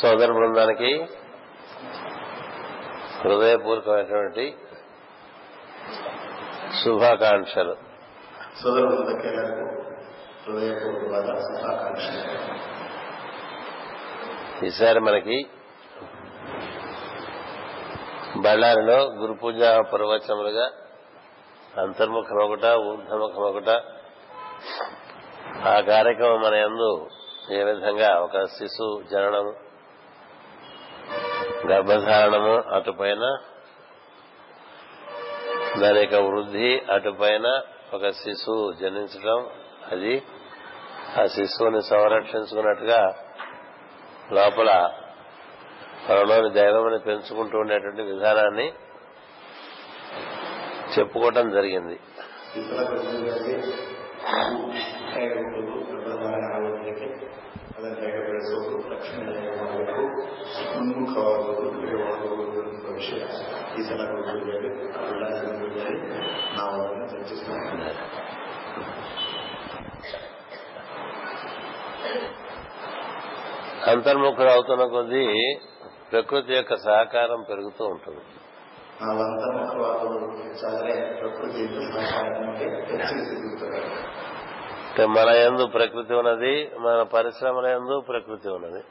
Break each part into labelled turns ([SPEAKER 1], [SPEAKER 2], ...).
[SPEAKER 1] సోదర బృందానికి హృదయపూర్వకమైనటువంటి శుభాకాంక్షలు. ఈసారి మనకి బళ్ళారిలో గురు పూజ ప్రవచనములుగా అంతర్ముఖం ఒకట ఊర్ధముఖం ఒకట. ఆ కార్యక్రమం మన యందు ఏ విధంగా ఒక శిశు జననము గర్భధారణము అటుపైన దాని యొక్క వృద్ధి అటుపైన ఒక శిశువు జనించడం అది ఆ శిశువుని సంరక్షించుకున్నట్టుగా లోపల త్వరలోని దైవముని పెంచుకుంటూ ఉండేటువంటి విధానాన్ని చెప్పుకోవటం జరిగింది. అంతర్ముఖుడు అవుతున్న కొద్దీ ప్రకృతి యొక్క సహకారం పెరుగుతూ ఉంటుంది మన ఎందు ప్రకృతి ఉన్నది మన పరిశ్రమల ఎందు ప్రకృతి ఉన్నది.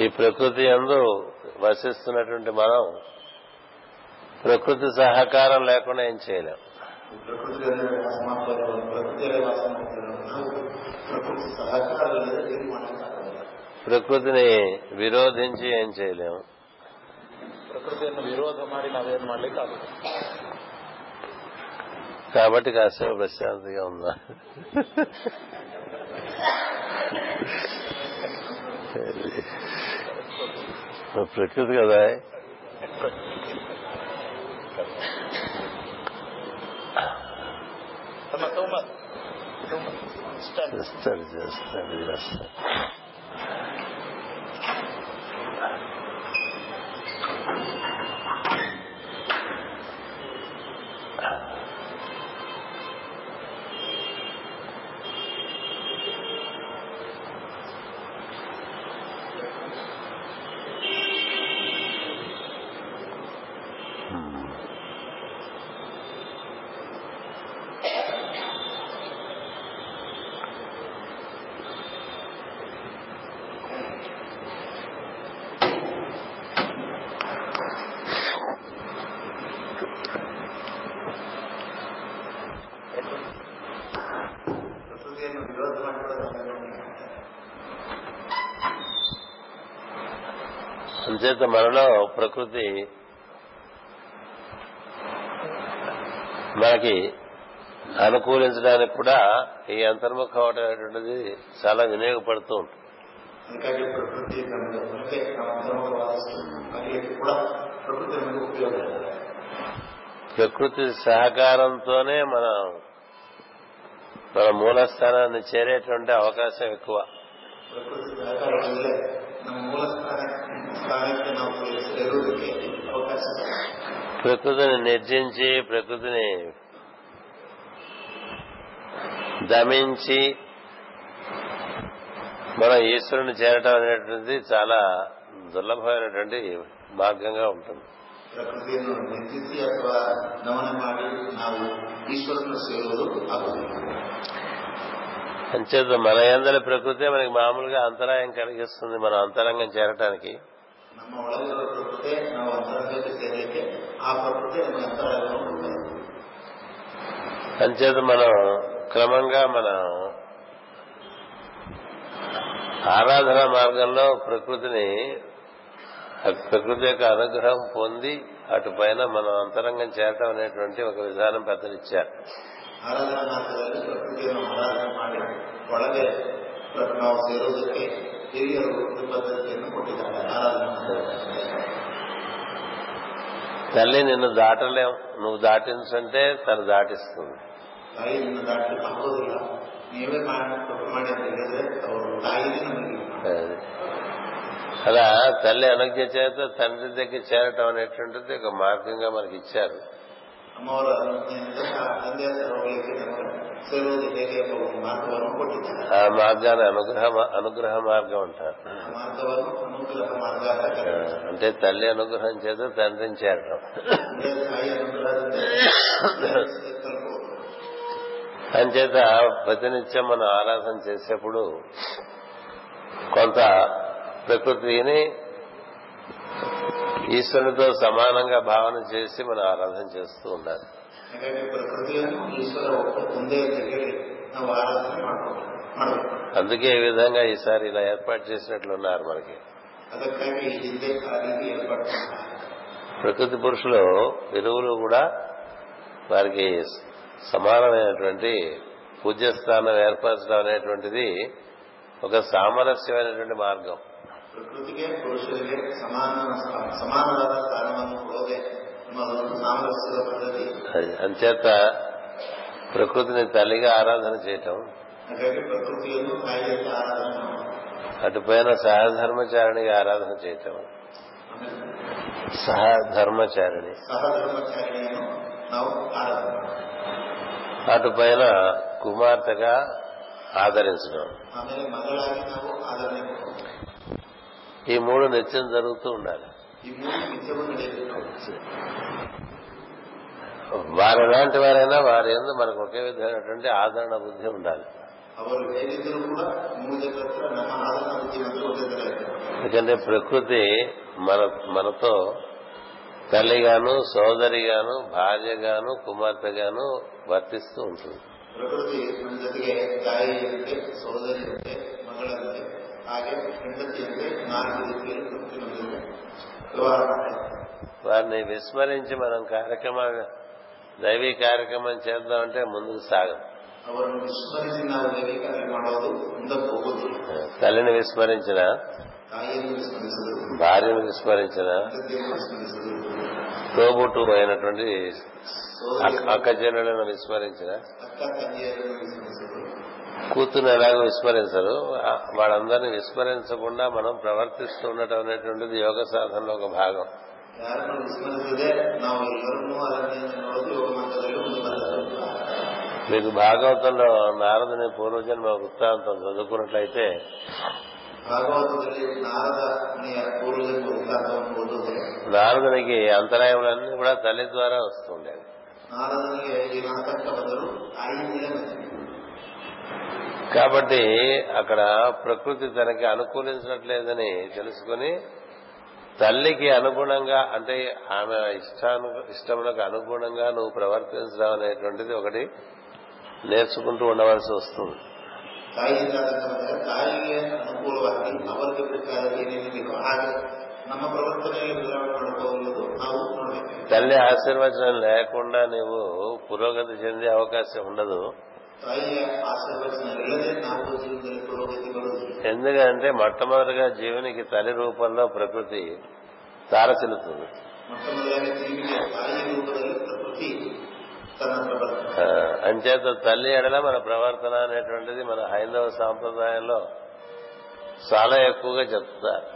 [SPEAKER 1] ఈ ప్రకృతి ఎందు వసిస్తున్నటువంటి మనం ప్రకృతి సహకారం లేకుండా ఏం చేయలేం.
[SPEAKER 2] ಪ್ರಕೃತಿ ಸಹಕಾರವಿಲ್ಲದೆ ಏನು ಮಾಡೋಕ್ಕಾಗಲ್ಲ
[SPEAKER 1] ప్రకృతిని విరోధించి ఏం చేయలేము
[SPEAKER 3] ಪ್ರಕೃತಿಯನ್ನು ವಿರೋಧ ಮಾಡಿ ನಾವೇನ್ ಮಾಡ್ಲಿಕ್ಕೆ ಆಗುತ್ತೆ
[SPEAKER 1] కాబట్టి కాసేపు ప్రశాంతిగా ఉందా ప్రకృతి కదా
[SPEAKER 3] ತಮ್ಮ ತಮ್ಮ stand
[SPEAKER 1] Sturgis.
[SPEAKER 2] Sturgis. Sturgis. Sturgis.
[SPEAKER 1] చేత మనలో ప్రకృతి మనకి అనుకూలించడానికి కూడా ఈ అంతర్ముఖం అవటం అనేటువంటిది చాలా వినియోగపడుతూ ఉంటుంది. ప్రకృతి సహకారంతోనే మనం మన మూలస్థానాన్ని చేరేటువంటి అవకాశం ఎక్కువ. ప్రకృతిని నిర్జించి ప్రకృతిని దమించి మన ఈశ్వరుని చేరటం అనేటువంటిది చాలా దుర్లభమైనటువంటి మార్గంగా ఉంటుంది. అంచేత మన ఎందరి ప్రకృతే మనకి మామూలుగా అంతరాయం కలిగిస్తుంది మన అంతరంగం చేరటానికి.
[SPEAKER 2] ನಮ್ಮ ಒಳಗಿರುವ ಪ್ರಕೃತಿ ನಾವು ಅಂತರಂಗಕ್ಕೆ ಸೇರಲಿಕ್ಕೆ ಆ ಪ್ರಕೃತಿ ನಮಗೆ ಅಂತರಾಯವನ್ನು ಕೊಡುತ್ತದೆ
[SPEAKER 1] అంచేత మనం క్రమంగా మనం ఆరాధన మార్గంలో ప్రకృతిని ఆ ప్రకృతి యొక్క అనుగ్రహం పొంది అటుపైన మనం అంతరంగం చేరటం అనేటువంటి ఒక విధానం పెద్దలిచ్చారు
[SPEAKER 2] ಆರಾಧನಾ ಮಾರ್ಗದಲ್ಲಿ ಪ್ರಕೃತಿಯನ್ನು ಆರಾಧನೆ ಮಾಡಿ ಒಳಗೆ ಪ್ರ- ನಾವು ಸೇರುವುದಕ್ಕೆ ಹಿರಿಯರು ಒಂದು ಪದ್ಧತಿಯನ್ನು ಕೊಟ್ಟಿದ್ದಾರೆ ಆರಾಧನಾ ಮಾರ್ಗದಲ್ಲಿ.
[SPEAKER 1] తల్లి నిన్ను దాటలేం నువ్వు దాటించంటే తను దాటిస్తుంది
[SPEAKER 2] ತಾಯಿ ನಿನ್ನ ದಾಟಲಿಕ್ಕೆ ಆಗೋದಿಲ್ಲ ನೀವೇ ಮಾಡಿ ಕೃಪೆ ಮಾಡಿ ಅಂತ ಹೇಳಿದ್ರೆ ಅವರು ತಾಯಿನೇ ನಮಗೆ
[SPEAKER 1] అది. అలా తల్లి అనుజ్ఞ చేత తండ్రి దగ్గర చేరటం అనేటువంటిది ఒక మార్గంగా మనకి ఇచ్చారు
[SPEAKER 2] ಅಮ್ಮವರ ಅನುಜ್ಞೆಯಿಂದ ಆ ತಂದೆಯ ಹೋಗಲಿಕ್ಕೆ ನಮಗೆ ಸೇರುವುದು ಹೇಗೆ ಎಂಬ ಒಂದು ಮಾರ್ಗವನ್ನು ಕೊಟ್ಟಿದ್ದಾರೆ
[SPEAKER 1] ఆ మార్గాన్ని అనుగ్రహ అనుగ్రహ మార్గం అంటారు
[SPEAKER 2] ಆ ಮಾರ್ಗವನ್ನು ಅನುಗ್ರಹ ಮಾರ್ಗ ಅಂತ
[SPEAKER 1] ఆ,
[SPEAKER 2] ಕರೆಯುತ್ತಾರೆ.
[SPEAKER 1] అంటే తల్లి అనుగ్రహం చేత తండ్రిని చేరడం
[SPEAKER 2] ತಂದೆ ತಾಯಿ ಅನುಗ್ರಹದಿಂದ ತಲುಪುವುದು
[SPEAKER 1] అంచేత ప్రతినిత్యం మనం ఆరాధన చేసేప్పుడు కొంత ప్రకృతిని ఈశ్వరుడితో సమానంగా భావన చేసి మనం ఆరాధన చేస్తూ ఉండాలి. అందుకే ఈ విధంగా ఈసారి ఇలా ఏర్పాటు చేసినట్లున్నారు మనకి. ప్రకృతి పురుషులు విరువులు కూడా వారికి సమానమైనటువంటి పూజ్యస్థానం ఏర్పరచడం అనేటువంటిది ఒక సామరస్యమైనటువంటి మార్గం.
[SPEAKER 2] ಪ್ರಕೃತಿಗೆ ಪುರುಷರಿಗೆ ಸಮಾನ ಸಮಾನವಾದ ಸ್ಥಾನವನ್ನು ಕೊಡೋದೇ ನಮ್ಮದೊಂದು ಸಾಮರಸ್ಯದ ಪದ್ಧತಿ
[SPEAKER 1] అది అంచేత ప్రకృతిని తల్లిగా ఆరాధన చేయటం
[SPEAKER 2] ಹಾಗಾಗಿ ಪ್ರಕೃತಿಯನ್ನು ತಾಯಿಯಲ್ಲಿ ಆರಾಧನೆ ಮಾಡೋದು
[SPEAKER 1] అటుపైన సహధర్మచారిణిగా ఆరాధన చేయటం
[SPEAKER 2] ಆಮೇಲೆ
[SPEAKER 1] సహధర్మచారిణి
[SPEAKER 2] ಸಹಧರ್ಮಚಾರಿಣಿಯನ್ನು ನಾವು ಆರಾಧನೆ ಮಾಡೋದು
[SPEAKER 1] అటుపైన కుమార్తెగా ఆదరించడం
[SPEAKER 2] ಆಮೇಲೆ ಮಗಳಾಗಿ ನಾವು ಆರಾಧನೆ ಮಾಡೋದು
[SPEAKER 1] ఈ మూడు నిత్యం జరుగుతూ ఉండాలి. వారు ఎలాంటి వారైనా వారి ఎందు మనకు ఒకే విధమైనటువంటి ఆదరణ బుద్ధి ఉండాలి. ఎందుకంటే ప్రకృతి మన మనతో తల్లిగాను సోదరిగాను భార్యగాను కుమార్తెగాను వర్తిస్తూ ఉంటుంది.
[SPEAKER 2] ప్రకృతి ನಮ್ಮ ಜೊತೆಗೆ ತಾಯಿಯಂತೆ ಸೋದರಿಯಂತೆ ಮಗಳಂತೆ ಹಾಗೆ ಹೆಂಡತಿಯಂತೆ ನಾಲ್ಕು ರೀತಿಯಲ್ಲಿ ಪ್ರಕೃತಿ ನಮ್ಮ ಜೊತೆ ವ್ಯವಹಾರ ಮಾಡ್ತಾರೆ
[SPEAKER 1] వారిని విస్మరించి మనం కార్యక్రమం దైవీ కార్యక్రమం చేద్దామంటే ముందుకు సాగం
[SPEAKER 2] ಅವರನ್ನು ವಿಸ್ಮರಿಸಿ ನಾವು ದೈವಿಕ ಮಾಡೋದು ಮುಂದಕ್ಕೆ ಹೋಗುವುದಿಲ್ಲ
[SPEAKER 1] తల్లిని విస్మరించిన
[SPEAKER 2] ತಾಯಿಯನ್ನು ವಿಸ್ಮರಿಸುವುದು
[SPEAKER 1] భార్యను విస్మరించిన
[SPEAKER 2] ಹೆಂಡತಿಯನ್ನು ವಿಸ್ಮರಿಸುವುದು
[SPEAKER 1] తోబుట్టు అయినటువంటి
[SPEAKER 2] ಸೋದರಿ
[SPEAKER 1] అక్క చెల్లెలను విస్మరించిన కూతుర్ని ఎలాగో విస్మరించరు. వాళ్ళందరినీ విస్మరించకుండా మనం ప్రవర్తిస్తూ ఉండటం అనేటువంటిది యోగ సాధనలో ఒక భాగం. మీకు భాగవతంలో నారదుని పూర్వజన్మ వృత్తాంతం చదువుకున్నట్లయితే నారదునికి అంతరాయములన్నీ కూడా తల్లి ద్వారా
[SPEAKER 2] వస్తుండేది
[SPEAKER 1] కాబట్టి అక్కడ ప్రకృతి తనకి అనుకూలించట్లేదని తెలుసుకుని తల్లికి అనుగుణంగా అంటే ఆమె ఇష్టములకు అనుగుణంగా నువ్వు ప్రవర్తించడం అనేటువంటిది ఒకటి నేర్చుకుంటూ ఉండవలసి వస్తుంది. తల్లి ఆశీర్వచనం లేకుండా నీవు పురోగతి చెందే అవకాశం ఉండదు. ఎందుకంటే మొట్టమొదటిగా జీవునికి తల్లి రూపంలో ప్రకృతి తారసిల్లుతుంది అంచేత తల్లి ఎడల మన ప్రవర్తన అనేటువంటిది మన హైందవ సాంప్రదాయంలో చాలా ఎక్కువగా చెప్తారు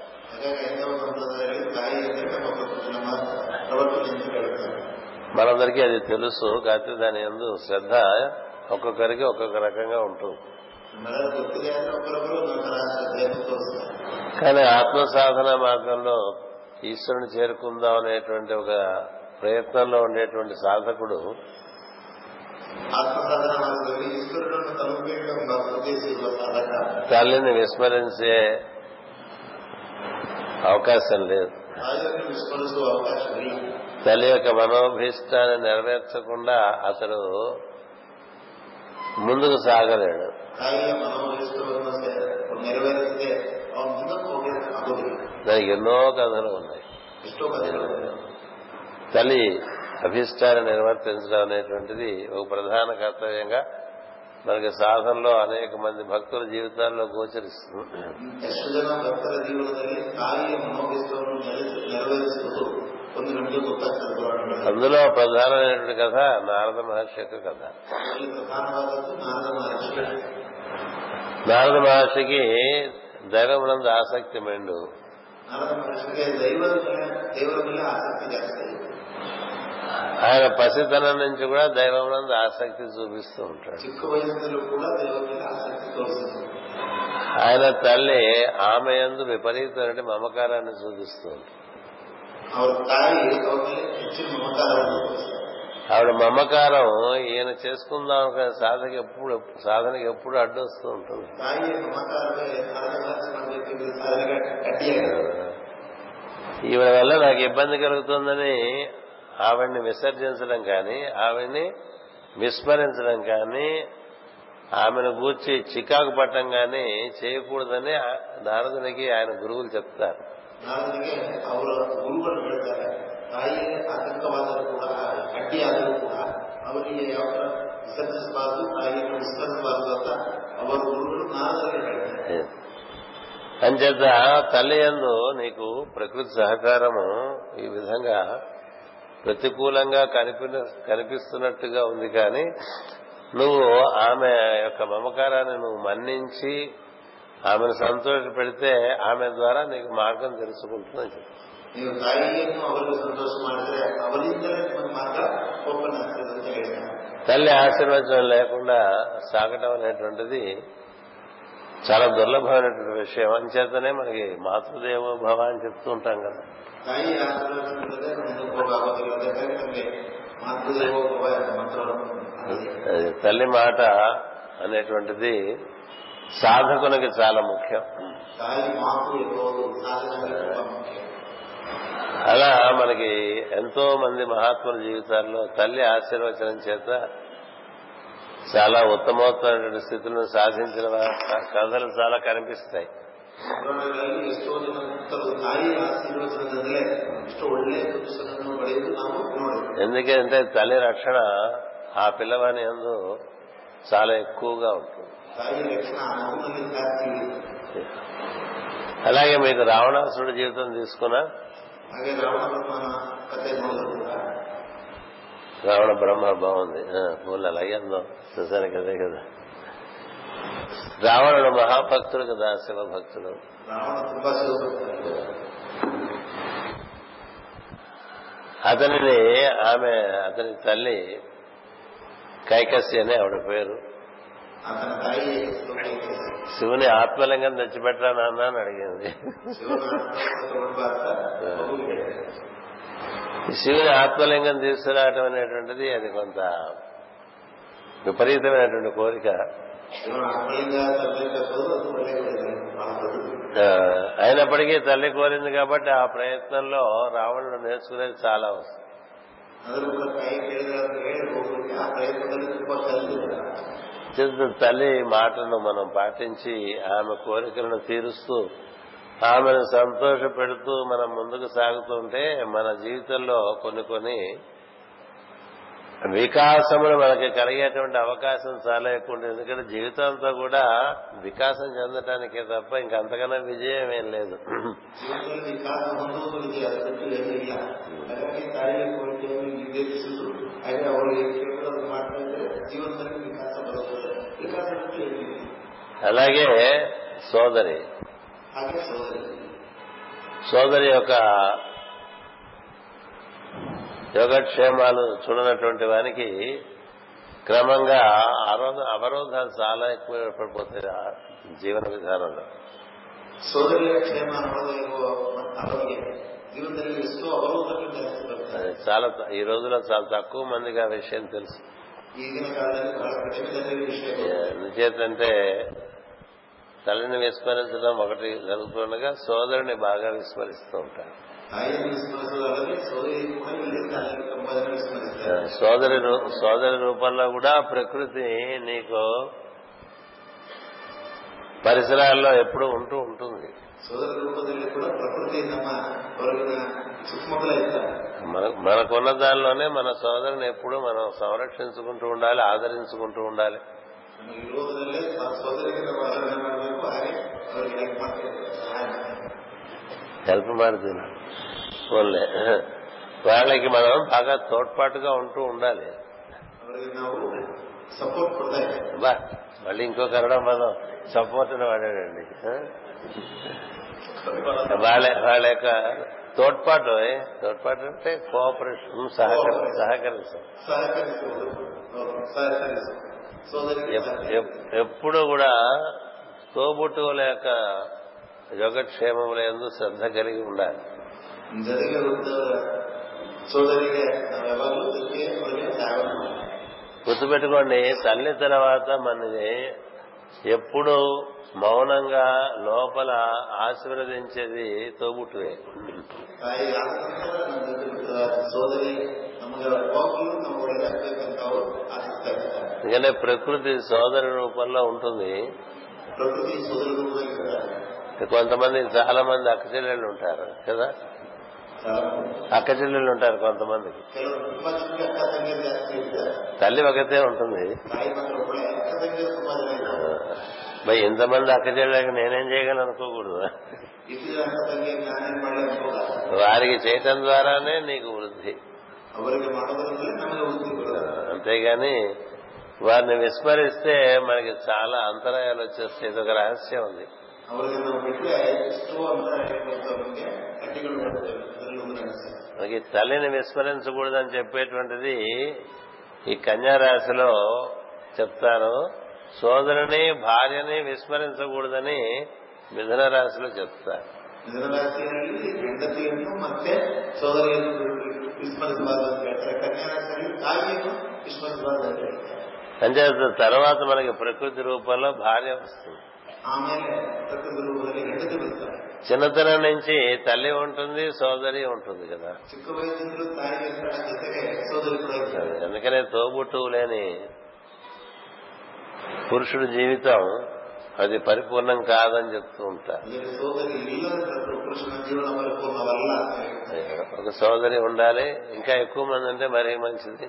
[SPEAKER 1] మనందరికీ అది తెలుసు కాకపోతే దాని ఎందు శ్రద్ధ ఒక్కొక్కరికి ఒక్కొక్క రకంగా ఉంటుంది. కానీ ఆత్మ సాధన మార్గంలో ఈశ్వరుని చేరుకుందాం అనేటువంటి ఒక ప్రయత్నంలో ఉండేటువంటి సాధకుడు తల్లిని విస్మరించే అవకాశం లేదు. తల్లి యొక్క మనోభీష్టాన్ని నెరవేర్చకుండా అతడు ముందుకు సాగలేడు. దానికి ఎన్నో కథలు ఉన్నాయి. తల్లి అభిష్టాన్ని నిర్వర్తించడం అనేటువంటిది ఒక ప్రధాన కర్తవ్యంగా మనకి సాధనలో అనేక మంది భక్తుల జీవితాల్లో గోచరిస్తుంది. అందులో ప్రధానమైనటువంటి కథ నారద మహర్షి యొక్క కథ. నారద మహర్షికి దైవమునందు ఆసక్తి మెండు. ఆయన పసితనం నుంచి కూడా దైవమునందు ఆసక్తి చూపిస్తూ ఉంటాడు. ఆయన తల్లి ఆమె ఎందు విపరీతమైన మమకారాన్ని చూపిస్తూ
[SPEAKER 2] ఉంటాడు.
[SPEAKER 1] ఆవిడ మమకారం ఈయన చేసుకుందాం సాధకి ఎప్పుడు సాధనకి ఎప్పుడు అడ్డొస్తూ ఉంటుంది. ఈవిడ వల్ల నాకు ఇబ్బంది కలుగుతుందని ఆవిడ్ని విసర్జించడం కానీ ఆవిడ్ని విస్మరించడం కానీ ఆమెను గూర్చి చికాకు పట్టడం కానీ చేయకూడదని నారదునికి ఆయన గురువులు చెప్తారు.
[SPEAKER 2] ನಾರದನಿಗೆ ಅವರ ಗುರುಗಳು ಹೇಳ್ತಾರೆ ತಾಯಿಯೇ ಆತಂಕವಾದರೂ ಕೂಡ ಅಡ್ಡಿಯಾದರೂ ಕೂಡ ಅವರಿಗೆ ಯಾವ ತರ ವಿಸರ್ಜಿಸಬಾರದು ತಾಯಿಯನ್ನು ವಿಸ್ಮರಿಸಬಾರದು ಅಂತ ಅವರ ಗುರುಗಳು ನಾರದರಿಗೆ ಹೇಳ್ತಾರೆ
[SPEAKER 1] అంచేత తల్లి యందు నీకు ప్రకృతి సహకారము ఈ విధంగా ప్రతికూలంగా కనిపి కనిపిస్తున్నట్టుగా ఉంది కానీ నువ్వు ఆమె యొక్క మమకారాన్ని నువ్వు మన్నించి ఆమెను సంతోష పెడితే ఆమె ద్వారా నీకు మార్గం తెలుసుకుంటుందని తల్లి ఆశీర్వచనం లేకుండా సాగటం అనేటువంటిది చాలా దుర్లభమైనటువంటి విషయం. అంచేతనే మనకి మాతృదేవో భవ అని చెప్తూ ఉంటాం కదా. తల్లి మాట అనేటువంటిది సాధకునికి చాలా ముఖ్యం. అలా మనకి ఎంతో మంది మహాత్ముల జీవితాల్లో తల్లి ఆశీర్వచనం చేత చాలా ఉత్తమోత్తమైనటువంటి స్థితులను సాధించిన కథలు చాలా కనిపిస్తాయి. ఎందుకంటే తల్లి రక్షణ ఆ పిల్లవాణి ఎందు చాలా ఎక్కువగా ఉంటుంది. అలాగే మీకు రావణాసుడు జీవితం తీసుకున్నా రావణ బ్రహ్మ బాగుంది. పూలు అలాగే అందం. చూసాను కదే కదా. రావణుడు మహాభక్తుడు కదా శివభక్తుడు. అతనిని ఆమె అతని తల్లి కైకస్య అని ఆవిడ పేరు. శివుని ఆత్మలింగం తెచ్చిపెట్టరా నాన్న అని అడిగింది. శివుని ఆత్మలింగం తీసుకురావటం అనేటువంటిది అది కొంత విపరీతమైనటువంటి కోరిక. అయినప్పటికీ తల్లి కోరింది కాబట్టి ఆ ప్రయత్నంలో రావణుడు నేర్చుకునేది చాలా వస్తుంది. తల్లి మాటను మనం పాటించి ఆమె కోరికలను తీరుస్తూ ఆమెను సంతోష పెడుతూ మనం ముందుకు సాగుతుంటే మన జీవితంలో కొన్ని కొన్ని వికాసములు మనకి కలిగేటువంటి అవకాశం చాలా ఎక్కువ ఉంటుంది. ఎందుకంటే జీవితంతో కూడా వికాసం చెందటానికే తప్ప ఇంకంతకన్నా విజయం ఏం లేదు.
[SPEAKER 2] అయినా ఎవరు ఏం చేయకుండా మాట్లాడితే జీవితానికి కాస్త
[SPEAKER 1] అలాగే సోదరి. సోదరి. యొక్క యోగక్షేమాలు చూడనటువంటి వానికి క్రమంగా అవరోధ అవరోధాలు చాలా ఎక్కువ పడిపోతాయి జీవన విధానంలో. సోదరి చాలా ఈ రోజుల్లో చాలా తక్కువ మందికి ఆ విషయం తెలుసు. ఎందుచేతంటే తల్లిని విస్మరించడం ఒకటి జరుగుతుండగా సోదరుని బాగా విస్మరిస్తూ ఉంటారు. సోదరి రూపంలో కూడా ప్రకృతి నీకు పరిసరాల్లో ఎప్పుడు ఉంటూ ఉంటుంది.
[SPEAKER 2] సోదర కూడా
[SPEAKER 1] ప్రకృతి మనకున్న దానిలోనే మన సోదరుని ఎప్పుడూ మనం సంరక్షించుకుంటూ ఉండాలి ఆదరించుకుంటూ ఉండాలి. హెల్ప్ మారుతున్నా వాళ్ళకి మనం బాగా తోడ్పాటుగా ఉంటూ ఉండాలి. సపోర్ట్ మళ్ళీ ఇంకో కరడం మనం సపోర్ట్ అని వాడాడండి. వాళ్ళ యొక్క తోడ్పాటు తోడ్పాటు అంటే కోఆపరేషన్ సహకరి సహకరించడం ఎప్పుడు కూడా తోబుట్టువుల యొక్క యోగక్షేమముల ఎందు శ్రద్ధ కలిగి ఉండాలి. గుర్తుపెట్టుకోండి తల్లి తర్వాత మనని ఎప్పుడు మౌనంగా లోపల ఆశీర్వదించేది తోబుట్టువే. ఎందుకంటే ప్రకృతి సోదరి రూపంలో ఉంటుంది. కొంతమంది చాలా మంది అక్క చెల్లెళ్ళు ఉంటారు కదా అక్క చెల్లెళ్ళు ఉంటారు. కొంతమందికి తల్లి ఒకతే ఉంటుంది మరి ఎంతమంది అక్క చెల్లెళ్ళకి నేనేం చేయగలను అనుకోకూడదు? వారికి చేయటం ద్వారానే నీకు వృద్ధి. అంతేగాని వారిని విస్మరిస్తే మనకి చాలా అంతరాయాలు వచ్చేస్తాయి. ఇది ఒక రహస్యం ఉంది మనకి తల్లిని విస్మరించకూడదని చెప్పేటువంటిది ఈ కన్యా రాశిలో చెప్తాను సోదరుని భార్యని విస్మరించకూడదని మిథున రాశిలో చెప్తారు. అంటే తర్వాత మనకి ప్రకృతి రూపంలో భార్య వస్తుంది. చిన్నతనం నుంచి తల్లి ఉంటుంది సోదరి ఉంటుంది కదా. అందుకనే తోబుట్టు లేని పురుషుడు జీవితం అది పరిపూర్ణం కాదని చెప్తూ ఉంటారు. ఒక సోదరి ఉండాలి ఇంకా ఎక్కువ మంది అంటే మరీ మంచిది.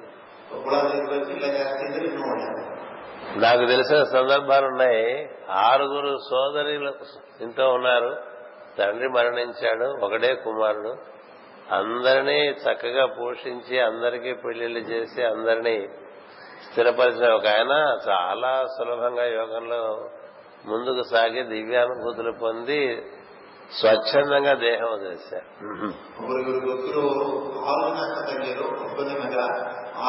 [SPEAKER 1] నాకు తెలిసిన సందర్భాలు ఉన్నాయి. ఆరుగురు సోదరులు ఇంట్లో ఉన్నారు. తండ్రి మరణించాడు ఒకడే కుమారుడు. అందరినీ చక్కగా పోషించి అందరికీ పెళ్ళిళ్ళు చేసి అందరినీ స్థిరపరిచిన ఒక ఆయన చాలా సులభంగా యోగంలో ముందుకు సాగి దివ్యానుభూతులు పొంది స్వచ్ఛందంగా దేహం వదిలేశారు
[SPEAKER 2] ಒಬ್ಬರಿಗೊಬ್ಬರು ಗೊತ್ತಿರುವವರು ಆರು ಜನ ಅಕ್ಕ ತಂಗಿಯರು ಒಬ್ಬನೇ ಮಗ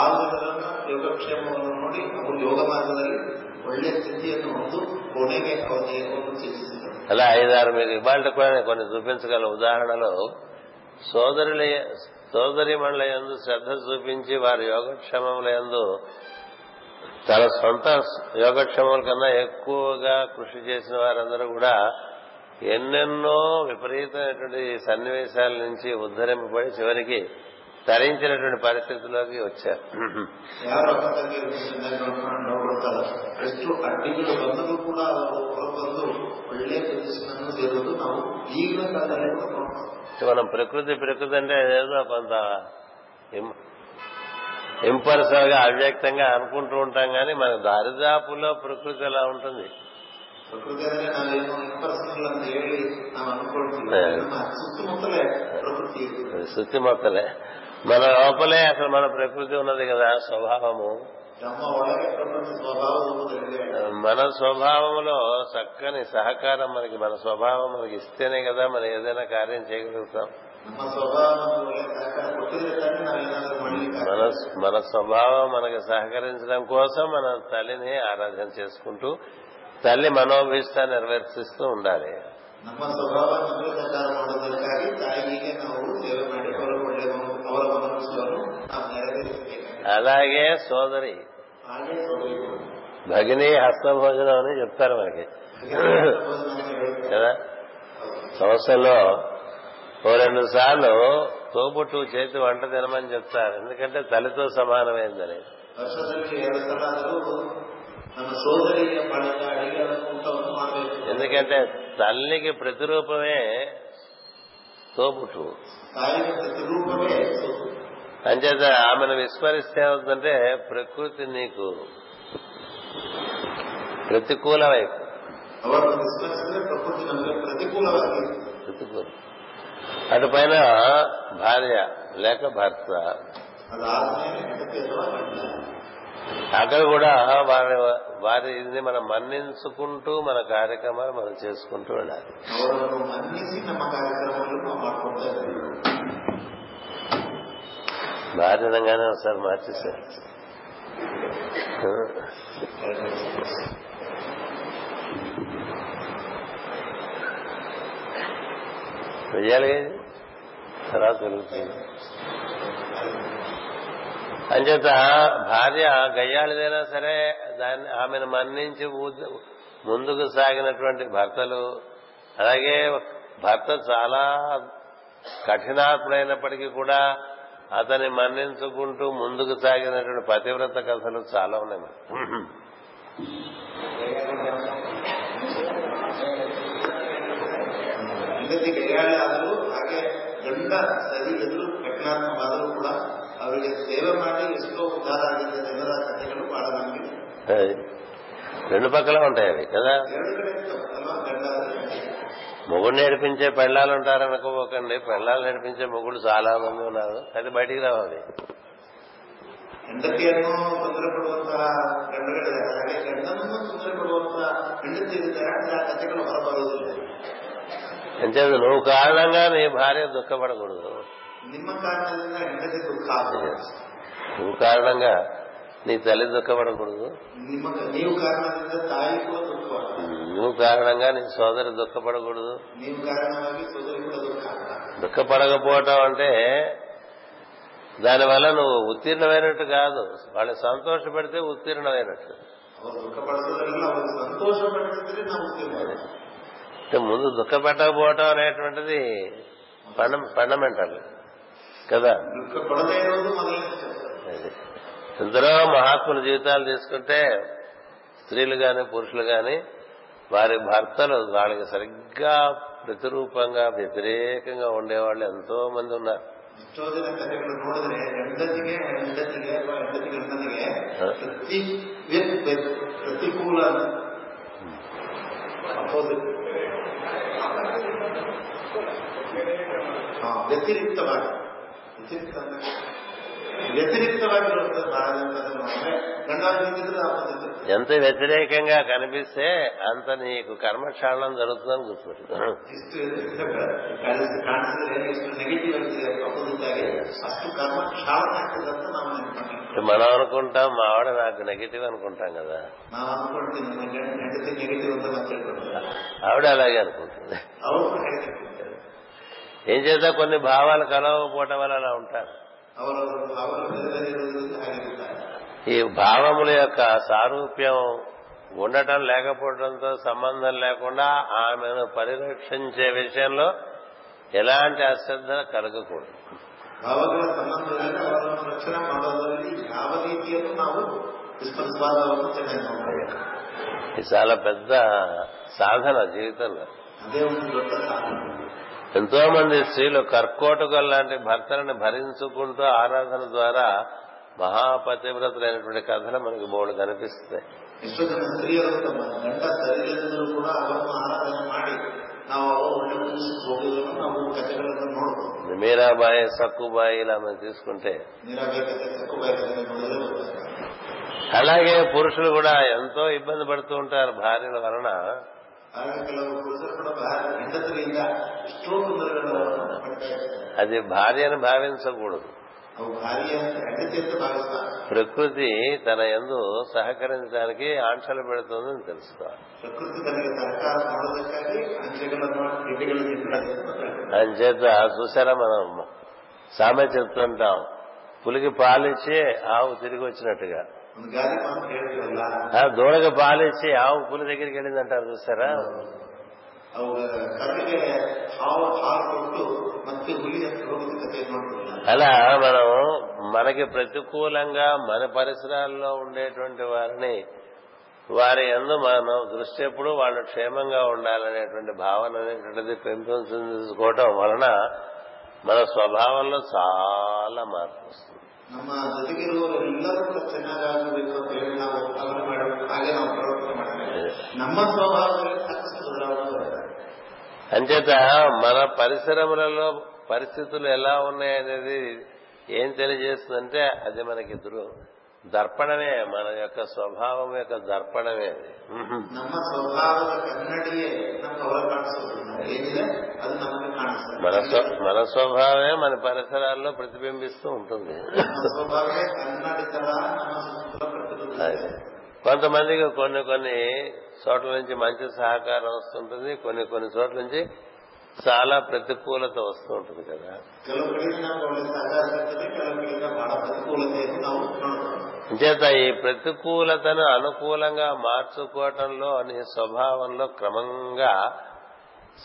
[SPEAKER 2] ಆರು ಜನರನ್ನ ಯೋಗಕ್ಷೇಮವನ್ನು ನೋಡಿ ಅವರು ಯೋಗ ಮಾರ್ಗದಲ್ಲಿ ಒಳ್ಳೆಯ ಸ್ಥಿತಿಯನ್ನು ಹೊಂದು ಕೊನೆಗೆ ಅವರ ದೇಹವನ್ನು ತ್ಯಜಿಸಿದರು
[SPEAKER 1] అలా ఐదారు మీకు ఇవాళ కూడా నేను కొన్ని చూపించగల ఉదాహరణలు సోదరుల సోదరి మండల యందు శ్రద్ధ చూపించి వారి యోగక్షేమముల యందు తన సొంత యోగక్షేమం కన్నా ఎక్కువగా కృషి చేసిన వారందరూ కూడా ఎన్నెన్నో విపరీతమైనటువంటి సన్నివేశాల నుంచి ఉద్ధరింపబడి చివరికి తరించినటువంటి పరిస్థితుల్లోకి వచ్చారు. మనం ప్రకృతి ప్రకృతి అంటే ఏదో కొంత ఇంపర్సనల్గా అవ్యక్తంగా అనుకుంటూ ఉంటాం కానీ మన దారిదాపుల్లో ప్రకృతి ఎలా ఉంటుంది? శుద్ధి మొక్కలే మన లోపలే అసలు మన ప్రకృతి ఉన్నది కదా స్వభావము. మన స్వభావంలో చక్కని సహకారం మనకి మన స్వభావం మనకి ఇస్తేనే కదా మనం ఏదైనా కార్యం చేయగలుగుతాం.
[SPEAKER 2] ನಮ್ಮ ಸ್ವಭಾವ ನಮ್ಗೆ ಒಳ್ಳೆ ಸಹಕಾರ ಕೊಟ್ಟಿದ್ರೆ ತಾನೇ ನಾವೇನಾದ್ರೂ ಮಾಡ್ಲಿಕ್ಕೆ
[SPEAKER 1] మన మన స్వభావం మనకి సహకరించడం కోసం మన తల్లిని ఆరాధన చేసుకుంటూ తల్లి మనోభీష్టాన్ని నెరవేర్చిస్తూ ఉండాలి
[SPEAKER 2] ನಮ್ಮ ಸ್ವಭಾವ ನಮಗೆ ಸಹಕಾರ ಮಾಡೋದಕ್ಕಾಗಿ ತಾಯಿಗೆ ನಾವು ಸೇವೆ ಮಾಡಿ ಅವರ ಒಳ್ಳೆಯ ಮನೋ- ಅವರ ಮನಸ್ಸನ್ನು ನಾವು ನೆರವೇರಿಸಬೇಕು
[SPEAKER 1] అలాగే సోదరి
[SPEAKER 2] ಹಾಗೆ ಸೋದರಿಗಳು.
[SPEAKER 1] భగిని హస్తభోజనం అని చెప్తారు మనకి
[SPEAKER 2] ಭೋಜನವನ್ನು ಹೇಳ್ತಾರೆ.
[SPEAKER 1] కదా సంవత్సరంలో ఓ రెండు సార్లు తోబుట్టు చేతి వంట తినమని చెప్తారు. ఎందుకంటే తల్లితో సమానమైందని. ఎందుకంటే తల్లికి ప్రతిరూపమే తోబుట్టు. అంచేత ఆమెను విస్మరిస్తే అవుతుందంటే ప్రకృతి నీకు ప్రతికూలమై అటు పైన భార్య లేక భర్త. అక్కడ కూడా వారి వారి ఇది మనం మన్నించుకుంటూ మన కార్యక్రమాలు మనం చేసుకుంటూ
[SPEAKER 2] ఉండాలి
[SPEAKER 1] మారినంగానే ఒకసారి మార్చేశారు. వెయ్యాలి తర్వాత దొరుకుతుంది. అంచేత భార్య గయ్యాళిదైనా సరే దాన్ని ఆమెను మన్నించి ముందుకు సాగినటువంటి భర్తలు అలాగే భర్త చాలా కఠినాత్ముడైనప్పటికీ కూడా అతని మన్నించుకుంటూ ముందుకు సాగినటువంటి పతివ్రత కథలు చాలా ఉన్నాయి
[SPEAKER 2] మనం ಗಂಡ ಸರಿ ಎದುರು ಕಠಿಣಾತ್ಮವಾದರೂ ಕೂಡ ಅವರಿಗೆ ಸೇವೆ ಮಾಡಿ ಎಷ್ಟೋ ಉದ್ಧಾರ ಆಗಿದೆ ಜನರ ಕಥೆಗಳು ಬಹಳ ನಮಗೆ
[SPEAKER 1] అది. రెండు పక్కల ఉంటాయి అవి కదా
[SPEAKER 2] ಎರಡು ಕಡೆ ಇರ್ತವೆ ಅಲ್ವಾ ಗಂಡ ಹೆಂಡತಿ.
[SPEAKER 1] మొగుడు నేర్పించే పెళ్ళాలు ఉంటారనుకోకండి పెళ్ళాలు నేర్పించే మొగుడు చాలా మంది ఉన్నారు అది బయటికి రావాలి
[SPEAKER 2] ಹೆಂಡತಿಯನ್ನು ತೊಂದರೆ ಕೊಡುವಂತಹ ಗಂಡಗಳಿದ್ದಾರೆ ಹಾಗೆ ಗಂಡನನ್ನು ತೊಂದರೆ ಕೊಡುವಂತಹ ಹೆಂಡತಿ ಇದ್ದಾರೆ ಅಂದ್ರೆ ಆ ಕಥೆಗಳು ಹೊರಬರುವುದಿಲ್ಲ
[SPEAKER 1] అంటే నువ్వు కారణంగా నీ భార్య దుఃఖపడకూడదు. నువ్వు కారణంగా నీ తల్లి దుఃఖపడకూడదు. నువ్వు కారణంగా నీ సోదరి దుఃఖపడకూడదు. దుఃఖపడకపోవటం అంటే దానివల్ల నువ్వు ఉత్తీర్ణమైనట్టు కాదు. వాళ్ళు సంతోష పెడితే ఉత్తీర్ణమైనట్టు. ముందు దుఃఖపెట్టకపోవటం అనేటువంటిది ఫండమెంటల్ కదా ఎందరో మహాత్ముల జీవితాలు తీసుకుంటే స్త్రీలు కాని పురుషులు కాని వారి భర్తలు వాళ్ళకి సరిగ్గా ప్రతిరూపంగా వ్యతిరేకంగా ఉండేవాళ్ళు ఎంతో మంది ఉన్నారు
[SPEAKER 2] ప్రతికూల ಗಂಡ ನಿಂತಿದ್ರೆ ಆಪೋಸಿಟ್
[SPEAKER 1] ఎంత వ్యతిరేకంగా కనిపిస్తే అంత నీకు కర్మక్షాళనం జరుగుతుందని గుర్తుపెట్టు
[SPEAKER 2] ಇಷ್ಟು ಕಾಣಿಸ್- ಕಾಣಿಸಿದ್ರೆ ಎಷ್ಟು ನೆಗೆಟಿವ್ ಆಗಿದೆ ಅಪೋಸಿಟ್ ಆಗಿ ಅಷ್ಟು ಕರ್ಮ ಕ್ಷಾಳನ ಆಗ್ತದೆ ಅಂತ ನಾವು ನೆನ್ಕೊಂಡ್ವಿ
[SPEAKER 1] మనం అనుకుంటాం మా ఆవిడ నాకు నెగిటివ్ అనుకుంటాం కదా
[SPEAKER 2] ನಾವು ಅನ್ಕೊಳ್ತೀವಿ ನಮ್ಮ ಗಂಡ- ಹೆಂಡತಿ ನೆಗೆಟಿವ್ ಅಂತ ನಾವು ತಿಳ್ಕೊಳ್ತೀವಿ
[SPEAKER 1] ఆవిడ అలాగే అనుకుంటుంది
[SPEAKER 2] ಅವರು ಕೂಡ ಹೇಗೆ
[SPEAKER 1] ఏం చేద్దా కొన్ని భావాలు కలవకపోవటం వల్ల అలా ఉంటారు. ఈ భావముల యొక్క సారూప్యం ఉండటం లేకపోవడంతో సంబంధం లేకుండా ఆమెను పరిరక్షించే విషయంలో ఎలాంటి అశ్రద్ధ కలగకూడదు. చాలా పెద్ద సాధన జీవితంలో. ఎంతో మంది స్త్రీలు కర్కోటకం లాంటి భర్తలను భరించుకుంటూ ఆరాధన ద్వారా మహాపతివ్రతులైనటువంటి కథలు మనకి బోర్డు కనిపిస్తాయి. మీరాబాయి సక్కుబాయి ఇలా మనం తీసుకుంటే అలాగే పురుషులు కూడా ఎంతో ఇబ్బంది పడుతూ ఉంటారు భార్యల వలన.
[SPEAKER 2] ಹಾಗೆ ಕೆಲವು ಪುರುಷರು ಕೂಡ ಬಹಳ ಹೆಂಡತಿಯಿಂದ ಎಷ್ಟೋ ತೊಂದರೆಗಳನ್ನು ಪಡ್ತಾ ಇರ್ತಾರೆ
[SPEAKER 1] అది భార్య అని భావించకూడదు
[SPEAKER 2] ಅವು ಭಾರ್ಯ ಅಂತ ಹೆಂಡತಿ ಅಂತ ಭಾವಿಸ್ತಾರೆ
[SPEAKER 1] ప్రకృతి తన ఎందు సహకరించడానికి ఆంక్షలు పెడుతుందని తెలుసుకోవాలి
[SPEAKER 2] ಪ್ರಕೃತಿ ತನಗೆ ಸಹಕಾರ ಮಾಡೋದಕ್ಕಾಗಿ ಅಂಚೆಗಳನ್ನು ಗಿಡ್ಡೆಗಳನ್ನು ಇಟ್ಟಿದೆ ಅಂತ ಹೇಳ್ತಾರೆ.
[SPEAKER 1] అంచేత చూసారా మనం సామె చెప్తుంటాం పులికి పాలిచ్చి ఆవు తిరిగి వచ్చినట్టుగా దూడకు పాలిచ్చి ఆవు పులి దగ్గరికి
[SPEAKER 2] వెళ్ళింది అంటారు చూసారా
[SPEAKER 1] అలా మనం మనకి ప్రతికూలంగా మన పరిసరాల్లో ఉండేటువంటి వారిని వారి ఎందు మనం దృష్టి ఎప్పుడు వాళ్ళు క్షేమంగా ఉండాలనేటువంటి భావన అనేటువంటిది పెంపొందించుకోవటం వలన మన స్వభావంలో చాలా మార్పు వస్తుంది.
[SPEAKER 2] ನಮ್ಮ ಜೊತೆಗಿರುವವರೆಲ್ಲರೂ ಕೂಡ ಚೆನ್ನಾಗಾಗಬೇಕು ಅಂತ ಹೇಳಿ ನಾವು ಸಾಧನೆ ಮಾಡಬೇಕು ಹಾಗೆ ನಾವು ಪ್ರವರ್ತನೆ ಮಾಡಬೇಕು ನಮ್ಮ ಸ್ವಭಾವದಲ್ಲಿ ಸಾಕಷ್ಟು ಬದಲಾವಣೆ ಬರುತ್ತೆ
[SPEAKER 1] అంచేత మన పరిసరములలో పరిస్థితులు ఎలా ఉన్నాయనేది ఏం తెలియజేస్తుందంటే అది మనకి ధృ దర్పణమే మన యొక్క స్వభావం యొక్క దర్పణమే. మన మన స్వభావమే మన పరిసరాల్లో ప్రతిబింబిస్తూ ఉంటుంది. కొంతమందికి కొన్ని కొన్ని చోట్ల నుంచి మంచి సహకారం వస్తుంటుంది కొన్ని కొన్ని చోట్ల నుంచి చాలా ప్రతికూలత వస్తూ ఉంటుంది కదా. చేత ఈ ప్రతికూలతను అనుకూలంగా మార్చుకోవటంలో నీ స్వభావంలో క్రమంగా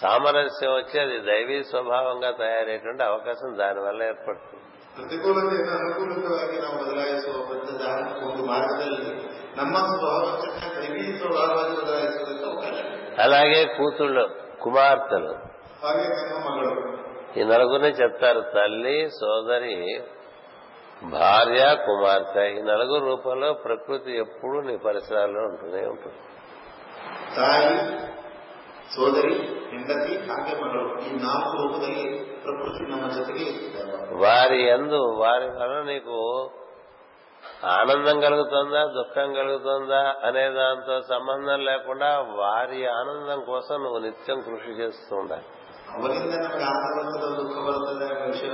[SPEAKER 1] సామరస్యం వచ్చి అది దైవీ స్వభావంగా తయారయ్యేటువంటి అవకాశం దానివల్ల ఏర్పడుతుంది. అలాగే కూతుళ్ళు కుమార్తెలు ఈ నలుగురిని చెప్తారు తల్లి సోదరి భార్య కుమార్తె. ఈ నలుగురు రూపంలో ప్రకృతి ఎప్పుడు నీ పరిసరాల్లో ఉంటూనే ఉంటుంది. వారి ఎందు వారి వలన నీకు ఆనందం కలుగుతుందా దుఃఖం కలుగుతుందా అనే దాంతో సంబంధం లేకుండా వారి ఆనందం కోసం నువ్వు నిత్యం కృషి చేస్తూ ఉండాలి.
[SPEAKER 2] ಅವರಿಂದ ನಮಗೆ ಆನಂದ ಬರ್ತದೆ ದುಃಖ ಬರ್ತದೆ ಎಂಬ ವಿಷಯ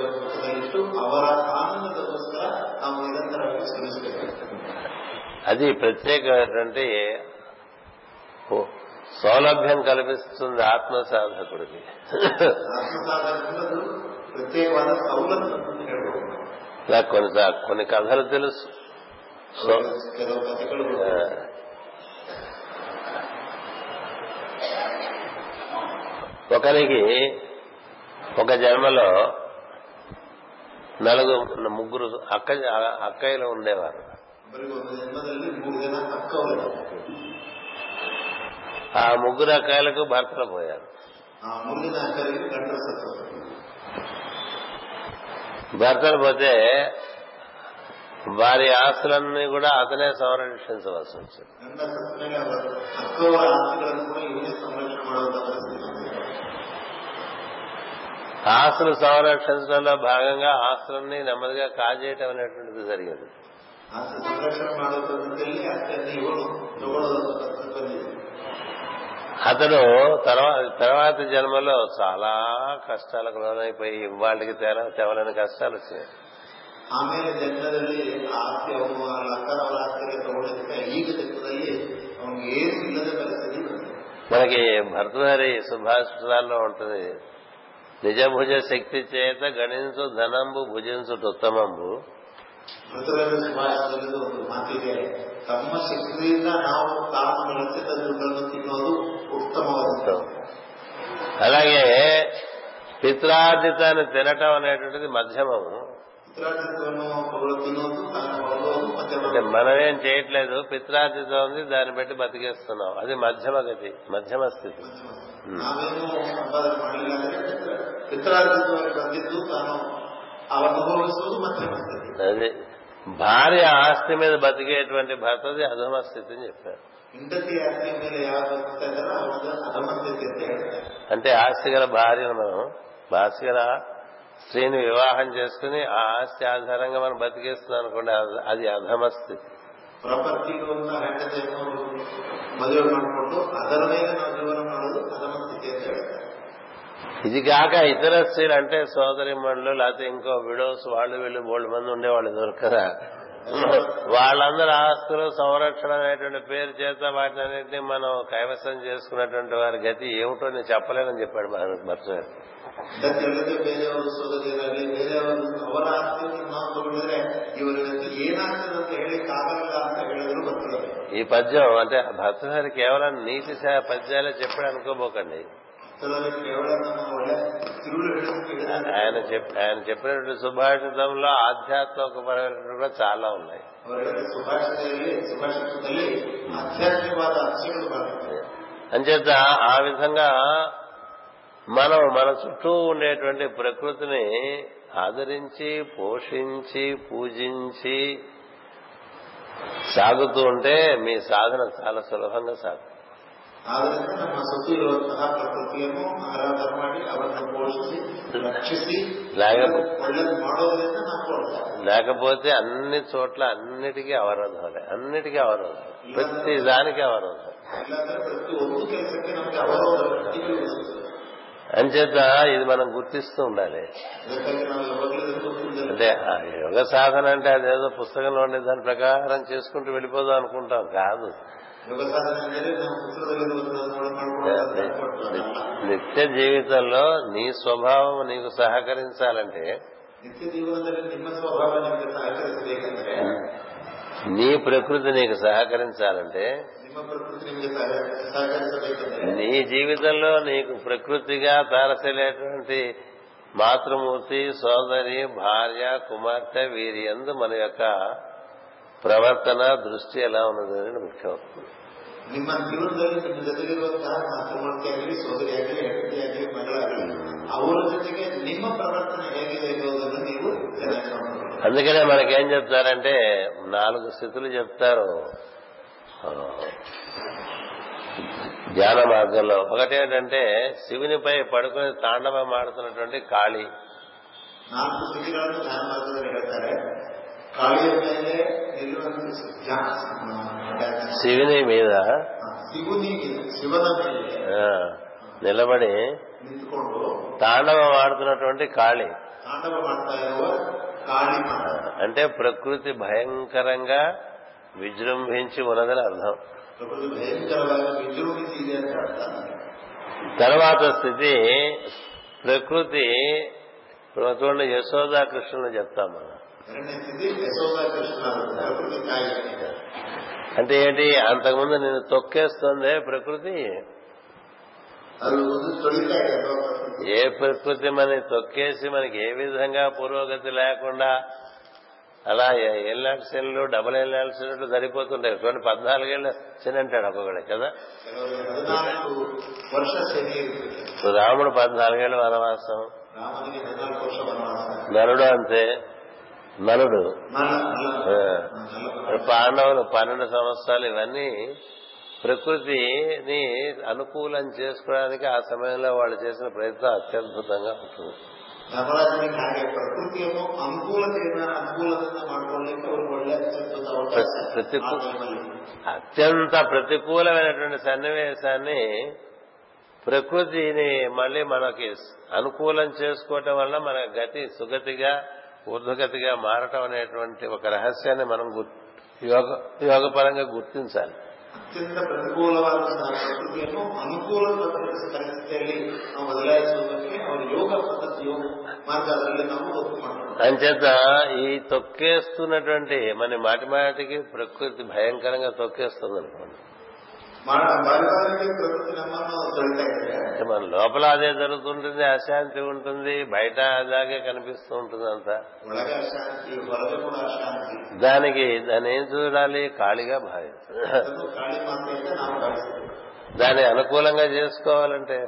[SPEAKER 2] ಇಟ್ಟು ಅವರ ಆನಂದದಗೋಸ್ಕರ ನಾವು ನಿರಂತರವಾಗಿ ಶ್ರಮಿಸಬೇಕಾಗ್ತದೆ
[SPEAKER 1] అది ప్రత్యేకమైనటువంటి ఓ- సౌలభ్యం కల్పిస్తుంది ఆత్మ సాధకుడికి
[SPEAKER 2] ಆತ್ಮಸಾಧನದ್ದು ಪ್ರತ್ಯೇಕವಾದ ಸವಲತ್ತು ಅಂತ ಹೇಳ್ಬೋದು
[SPEAKER 1] ఇలా కొన్ని కొన్ని కథలు తెలుసు ఒకరికి ఒక జన్మలో నలుగురు ముగ్గురు అక్క అక్కయ్యలు ఉండేవారు. ఆ ముగ్గురు అక్కయ్యలకు భర్తలు పోయారు. భర్తలు పోతే వారి ఆస్తులన్నీ కూడా అతనే సంరక్షించవలసి వచ్చింది. ఆస్తులు సంరక్షించడంలో భాగంగా ఆస్తులన్నీ నెమ్మదిగా కాజేయటం అనేటువంటిది జరిగింది
[SPEAKER 2] ಆಸ್ತಿ ಸಂರಕ್ಷಣೆ ಮಾಡುವುದರಲ್ಲಿ ಅತ್ಯಂತ ಇವಳು ತಗೊಳ್ಳೋದೊಂದು ಪರಿಸ್ಥಿತಿ ಬಂದಿದೆ
[SPEAKER 1] అతడు తర్వాత తర్వాత జన్మలో చాలా కష్టాలకు లోనైపోయి వాళ్ళకి తెల తెవలని కష్టాలు వచ్చాయి
[SPEAKER 2] ಆಮೇಲೆ ಜನ್ಮದಲ್ಲಿ ಆ ಆಸ್ತಿ ಅವನು ಅವರ ಅಕ್ಕರ ಅವರ ಆಸ್ತಿಗೆ ತಗೊಳ್ಳೋದಕ್ಕೆ ಈಗ ಜನ್ಮದಲ್ಲಿ ಅವನಿಗೆ ಏನು ಇಲ್ಲದ ಪರಿಸ್ಥಿತಿ ಬಂದಿದೆ
[SPEAKER 1] మనకి భర్తధారి సుభాషితాల్లో ఉంటుంది నిజభుజ శక్తి చేత గణించు ధనంబు భుజించుట ఉత్తమంబు
[SPEAKER 2] ಮೃತರಲ್ಲಿ ಸುಭಾಷಿತದಲ್ಲಿ ಒಂದು ಮಾತಿದೆ ತಮ್ಮ ಶಕ್ತಿಯಿಂದ ನಾವು ತಾನು ಗಳಿಸಿದ ದುಡ್ಡನ್ನು ತಿನ್ನೋದು ಉತ್ತಮವಾದ
[SPEAKER 1] అలాగే పిత్రార్జితాన్ని తినటం అనేటువంటిది మధ్యమము అంటే మనమేం చేయట్లేదు పిత్రార్జితం ఉంది దాన్ని బట్టి బతికేస్తున్నాం. అది మధ్యమ గతి మధ్యమ స్థితి. అది భార్య ఆస్తి మీద బతికేటువంటి భర్తది అధమ స్థితి అని చెప్పారు. అంటే ఆస్తి గల భార్యను మనం భాస్కర స్త్రీని వివాహం చేసుకుని ఆ ఆస్తి ఆధారంగా మనం బతికేస్తున్నాం అనుకోండి అది అధమ స్థితి ఇది కాక ఇతర స్త్రీలు అంటే సోదరి మండలు లేకపోతే ఇంకో విడోస్ వాళ్ళు వీళ్ళు మూడు మంది ఉండేవాళ్ళు దొరకరా వాళ్ళందరూ ఆస్తులు సంరక్షణ అనేటువంటి పేరు చేత వాటిని మనం కైవసం చేసుకున్నటువంటి వారి గతి ఏమిటో నేను చెప్పలేనని చెప్పాడు భరత్
[SPEAKER 2] ಹೆಂಡತಿಯಲ್ಲದೆ ಬೇರೆಯವರು ಸೋದರಿಯರಲ್ಲಿ ಬೇರೆಯವರು ಅವರ ಆಸ್ತಿಯನ್ನು ನಾವು ತಗೊಂಡಿದ್ರೆ ಇವರಿಗೆ ಏನಾಗ್ತದೆ ಅಂತ ಹೇಳಿ ಆಗಲ್ಲ ಅಂತ ಹೇಳಿದ್ರು ಬರ್ತದೆ
[SPEAKER 1] ఈ పద్యం అంటే భర్తసారి కేవలం నీతి సా- పద్యాలే చెప్పాడు అనుకోబోకండి
[SPEAKER 2] ಕೆಲವರು ಕೇವಲ ನಮ್ಮ ಒಳ್ಳೆ ತಿರುಳು ಹಿಡಿದು
[SPEAKER 1] ఆయన చెప్ ఆయన చెప్పినటువంటి సుభాషితంలో ఆధ్యాత్మికపరమైనటువంటి కూడా చాలా ఉన్నాయి
[SPEAKER 2] ಅವರ ಹೇಳಿದ ಸುಭಾಷಿತದಲ್ಲಿ ಸುಭಾಷಿತದಲ್ಲಿ ಆಧ್ಯಾತ್ಮಿಕವಾದ ಅಂಶಗಳು ಬರ್ತವೆ
[SPEAKER 1] అంచేత ఆ విధంగా మనం మన చుట్టూ ఉండేటువంటి ప్రకృతిని ఆదరించి పోషించి పూజించి సాగుతూ ఉంటే మీ సాధన చాలా సులభంగా సాగు లేకపోతే అన్ని చోట్ల అన్నిటికీ అవరోధం అన్నిటికీ అవరోధం. ప్రతి దానికి అవరోధం. అంచేత ఇది మనం గుర్తిస్తూ ఉండాలి. అంటే యోగ సాధన అంటే అదేదో పుస్తకంలో ఉండే దాని ప్రకారం చేసుకుంటూ వెళ్ళిపోదాం అనుకుంటాం కాదు. నిత్య జీవితంలో నీ స్వభావం నీకు సహకరించాలంటే నీ ప్రకృతి నీకు సహకరించాలంటే
[SPEAKER 2] ನಿಮ್ಮ ಪ್ರಕೃತಿ ನಿಮಗೆ ಸಹ- ಸಹಕರಿಸಬೇಕೆಂದರೆ
[SPEAKER 1] నీ జీవితంలో నీకు ప్రకృతిగా తారసలేటువంటి మాతృమూర్తి సోదరి భార్య కుమార్తె వీరి ఎందు మన యొక్క ప్రవర్తన దృష్టి ఎలా ఉన్నది అనేది ముఖ్యం
[SPEAKER 2] ನಿಮ್ಮ ಜೀವನದಲ್ಲಿ ನಿಮ್ಮ ಜೊತೆಗಿರುವಂತಹ ಮಾತೃಮೂರ್ತಿಯಾಗಲಿ ಸೋದರಿಯಾಗಲಿ ಹೆಂಡತಿಯಾಗಲಿ ಮಗಳಾಗಲಿ ಅವರ ಜೊತೆಗೆ ನಿಮ್ಮ ಪ್ರವರ್ತನೆ ಹೇಗಿದೆ ಎನ್ನುವುದನ್ನು ನೀವು ಚೆನ್ನಾಗಿ ನೋಡಬೇಕು
[SPEAKER 1] అందుకనే మనకేం చెప్తారంటే నాలుగు స్థితులు చెప్తారు ఆ, ధ్యాన మార్గంలో ఒకటి ఏంటంటే శివునిపై పడుకుని తాండవం ఆడుతున్నటువంటి కాళీ. శివుని మీద? నిలబడి తాండవం ఆడుతున్నటువంటి కాళి. అంటే ప్రకృతి భయంకరంగా విజృంభించి ఉన్నదని అర్థం. తర్వాత స్థితి ప్రకృతి ఇప్పుడు చూడండి యశోదా కృష్ణుని చెప్తాం మనం అంటే ఏంటి? అంతకుముందు నేను తొక్కేస్తుందే ప్రకృతి. ఏ ప్రకృతి మనకి తొక్కేసి మనకి ఏ విధంగా పురోగతి లేకుండా అలా ఎల్లాల్సిన్లు డబుల్ ఎల్లాల్సిన్లు సరిపోతుంటాయి. చూడండి పద్నాలుగేళ్ళ చిన్నంటాడు ఒక్కొక్కడే కదా? రాముడు పద్నాలుగేళ్ళ వనవాసం. నలుడు అంతే. నలుడు. పాండవులు పన్నెండు సంవత్సరాలు ఇవన్నీ ప్రకృతిని అనుకూలం చేసుకోవడానికి ఆ సమయంలో వాళ్ళు చేసిన ప్రయత్నం అత్యద్భుతంగా ఉంటుంది.
[SPEAKER 2] ಧರ್ಮರಾಜನಿಗೆ ಹಾಗೆ ಪ್ರಕೃತಿಯನ್ನು ಅನುಕೂಲತೆಯನ್ನ ಅನುಕೂಲತೆಯನ್ನ ಮಾಡ್ಕೊಳ್ಳಿಕ್ಕೆ ಅವ್ರಿಗೆ ಒಳ್ಳೆ ಅತ್ಯದ್ಭುತ ಅವಕಾಶ
[SPEAKER 1] ಪ್ರತಿ-
[SPEAKER 2] ಆ ಟೈಮಲ್ಲಿ.
[SPEAKER 1] అత్యంత ప్రతికూలమైనటువంటి సన్నివేశాన్ని ప్రకృతిని మళ్ళీ మనకి అనుకూలం చేసుకోవటం వల్ల మన గతి సుగతిగా ఊర్ధ్వగతిగా మారటం అనేటువంటి ఒక రహస్యాన్ని మనం గుర్- యోగ యోగపరంగా గుర్తించాలి
[SPEAKER 2] ಅತ್ಯಂತ ಪ್ರತಿಕೂಲವಾದಂತಹ ಪ್ರಕೃತಿಯನ್ನು ಅನುಕೂಲದ ಪರಿಸ್ಥಿತಿಯಲ್ಲಿ ನಾವು ಬದಲಾಯಿಸುವುದಕ್ಕೆ ಅವರು ಯೋಗ ಪದ್ಧತಿ ಯೋಗ ಮಾರ್ಗದಲ್ಲಿ ನಾವು ಒತ್ತು ಮಾಡಬೇಕು
[SPEAKER 1] అంచేత ఈ తొక్కేస్తున్నటువంటి మన మాటి మాటికి ప్రకృతి భయంకరంగా తొక్కేస్తుంది అనుకోండి మన లోపల అదే జరుగుతుంటుంది అశాంతి ఉంటుంది బయట అలాగే కనిపిస్తూ ఉంటుంది అంత. దానికి దాన్ని ఏం చూడాలి? ఖాళీగా భావించాలి దాన్ని అనుకూలంగా చేసుకోవాలంటే?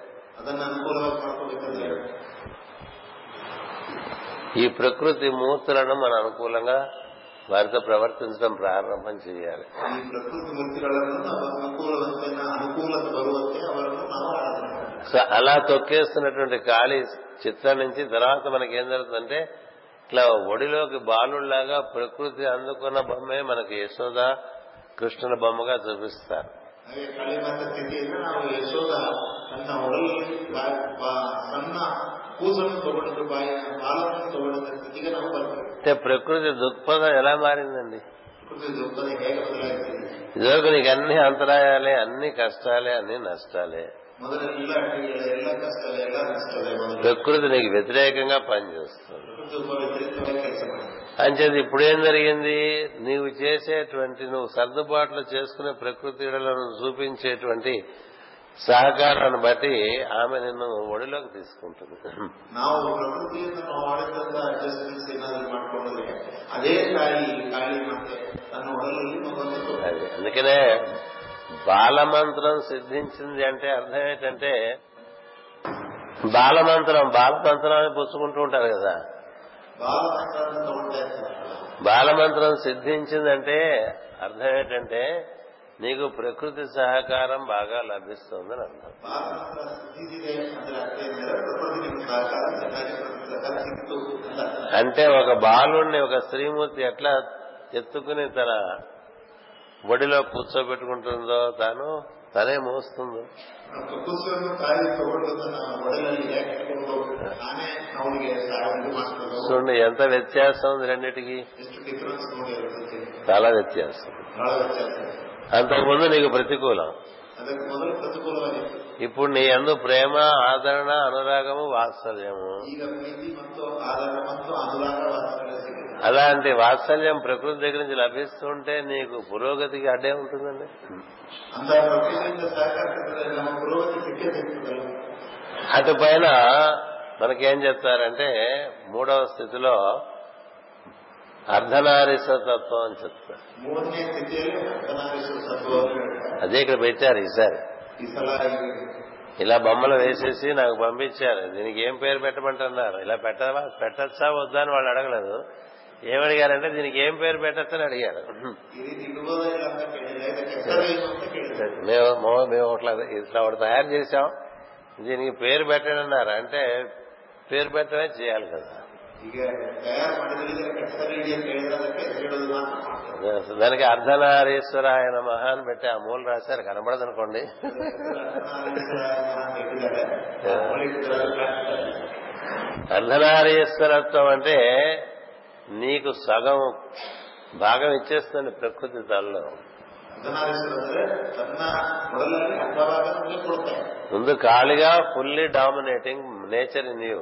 [SPEAKER 1] ఈ ప్రకృతి మూర్తులను మనం అనుకూలంగా వారితో ప్రవర్తించడం ప్రారంభం చేయాలి. సో అలా తొక్కేస్తున్నటువంటి ఖాళీ చిత్రం నుంచి తర్వాత మనకి ఏం జరుగుతుందంటే ఇట్లా ఒడిలోకి బాలుళ్ళాగా ప్రకృతి అందుకున్న బొమ్మే మనకి యశోద కృష్ణుల బొమ్మగా చూపిస్తారు.
[SPEAKER 2] ಹಾಗೆ ಕಾಳಿ ಮಾತೆ ಸ್ಥಿತಿಯಿಂದ ನಾವು ಯಶೋದ ತನ್ನ ಒಡಲಲ್ಲಿ ಬಾ- ಬಾ- ಸಣ್ಣ ಕೂಸನ್ನು ತಗೊಂಡು ಬಾಯ ಬಾಲವನ್ನು ತಗೊಂಡ ಸ್ಥಿತಿಗೆ ನಾವು ಬರ್ತೇವೆ
[SPEAKER 1] అంటే ప్రకృతి దృక్పథం ఎలా మారిందండి
[SPEAKER 2] ಪ್ರಕೃತಿ ದುಃಖದ ಹೇಗೆ ಬದಲಾಯಿಸಿದೆ
[SPEAKER 1] ఇదివరకు నీకు అన్ని అంతరాయాలే అన్ని కష్టాలే అన్ని నష్టాలే ప్రకృతి నీకు వ్యతిరేకంగా పనిచేస్తుంది. అంచేది ఇప్పుడేం జరిగింది? నీవు చేసేటువంటి నువ్వు సర్దుబాట్లు చేసుకునే ప్రకృతి చూపించేటువంటి సహకారాన్ని బట్టి ఆమె నిన్ను ఒడిలోకి తీసుకుంటుంది. అందుకనే బాలమంత్రం సిద్ధించింది అంటే అర్థం ఏంటంటే బాలమంత్రం బాలతంత్రం అని పుచ్చుకుంటూ ఉంటారు కదా. బాలమంత్రం సిద్ధించిందంటే అర్థం ఏంటంటే నీకు ప్రకృతి సహకారం బాగా లభిస్తుందని అర్థం. అంటే ఒక బాలుణ్ణి ఒక స్త్రీమూర్తి ఎట్లా ఎత్తుకుని తన వడిలో కూర్చోబెట్టుకుంటుందో తాను తనే మోస్తుంది. చూడండి ఎంత వ్యత్యాసం ఉంది రెండింటికి. చాలా వ్యత్యాసం. అంతకుముందు నీకు ప్రతికూలం. ఇప్పుడు నీ అందు ప్రేమ ఆదరణ అనురాగము వాత్సల్యము. అలాంటి వాత్సల్యం ప్రకృతి దగ్గర నుంచి లభిస్తుంటే నీకు పురోగతికి అడ్డే ఉంటుందండి? అటు పైన మనకేం చెప్తారంటే మూడవ స్థితిలో అర్ధనారీశ్వరతత్వం అని చెప్తారు. అదే ఇక్కడ పెట్టారు ఈసారి ఇలా బొమ్మలు వేసేసి నాకు పంపించారు. దీనికి ఏం పేరు పెట్టమంటున్నారు? ఇలా పెట్టవా? పెట్టచ్చా? వద్దా అని వాళ్ళు అడగలేదు. ఏమడిగారంటే దీనికి ఏం పేరు పెట్టచ్చని అడిగారు. మేము మేము ఇట్లా ఇట్లా ఒకటి తయారు చేశాం. దీనికి పేరు పెట్టనన్నారు. అంటే పేరు పెట్టడమే చేయాలి కదా.
[SPEAKER 2] ಈಗ ತಯಾರು ಮಾಡಿದ್ರೆ ಇದಕ್ಕೆ ಹೆಸರು ಇಡಿ ಅಂತ ಹೇಳಿದ್ರೆ ಅದಕ್ಕೆ ಹೆಸರು ಇಡೋದು ಮಾತ್ರ ಮಾಡ್ತಾರೆ.
[SPEAKER 1] దానికి అర్ధనారీశ్వర ఆయన మహాన్ పెట్టి ఆ మూలు రాశారు కనబడదు అనుకోండి
[SPEAKER 2] ಅರ್ಧನಾರೀಶ್ವರ ಅಂತ ಇಟ್ಟಿದ್ದಾರೆ ಮಾಮೂಲಿ ಇಟ್ಟಿದ್ದಾರೆ, ಹಾಕ್ತಾರೆ.
[SPEAKER 1] అర్ధనారీశ్వరత్వం అంటే నీకు సగం భాగం ఇచ్చేస్తుంది ప్రకృతి తనలో
[SPEAKER 2] ಅರ್ಧನಾರೀಶ್ವರ ಅಂದ್ರೆ ತನ್ನ ಮೊದಲಲ್ಲಿ ಅರ್ಧ ಭಾಗ ನಮಗೆ ಕೊಡ್ತಾರೆ
[SPEAKER 1] ముందు ఖాళీగా
[SPEAKER 2] fully dominating nature in you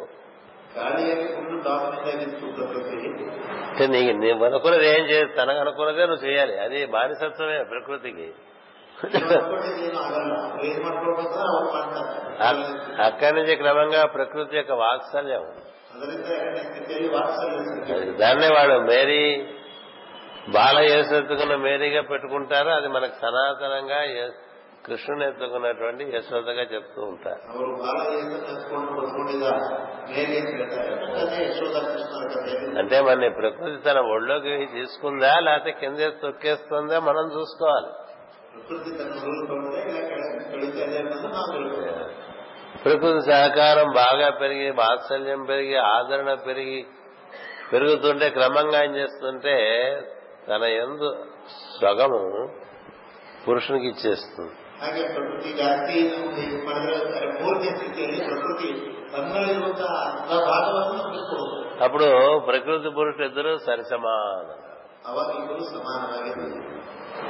[SPEAKER 1] నీ నీకు ఏం చేయాలి? తనకు అనుకున్నదే నువ్వు చేయాలి. అది బానిసత్వమే ప్రకృతికి. అక్కడి నుంచి క్రమంగా ప్రకృతి యొక్క వాత్సల్యం. దాన్నే వాడు మేరీ బాల యేసు మేరీగా పెట్టుకుంటారో. అది మనకు సనాతనంగా కృష్ణుని ఎత్తుకున్నటువంటి యశోదగా చెప్తూ ఉంటారు. అంటే మన ప్రకృతి తన ఒళ్ళోకి తీసుకుందా లేకపోతే కింద తొక్కేస్తుందా మనం చూసుకోవాలి. ప్రకృతి సహకారం బాగా పెరిగి వాత్సల్యం పెరిగి ఆదరణ పెరిగి పెరుగుతుంటే క్రమంగా ఏం చేస్తుంటే తన ఎందు సగము పురుషునికి ఇచ్చేస్తుంది.
[SPEAKER 2] ಹಾಗೆ ಪ್ರಕೃತಿ ಜಾಸ್ತಿ ನಾವು ಇದು ಮಾಡಿದ್ರೆ ಅದರ ಮೂರನೇ ಸ್ಥಿತಿಯಲ್ಲಿ ಪ್ರಕೃತಿ ತನ್ನಲ್ಲಿರುವಂತಹ ಅರ್ಧ ಭಾಗವನ್ನು ನಮಗೆ ಕೊಡುತ್ತೆ
[SPEAKER 1] అప్పుడు ప్రకృతి పురుషులు ఇద్దరు సరిసమానం
[SPEAKER 2] ಅವಾಗ ಇಬ್ಬರು ಸಮಾನವಾಗಿರ್ತದೆ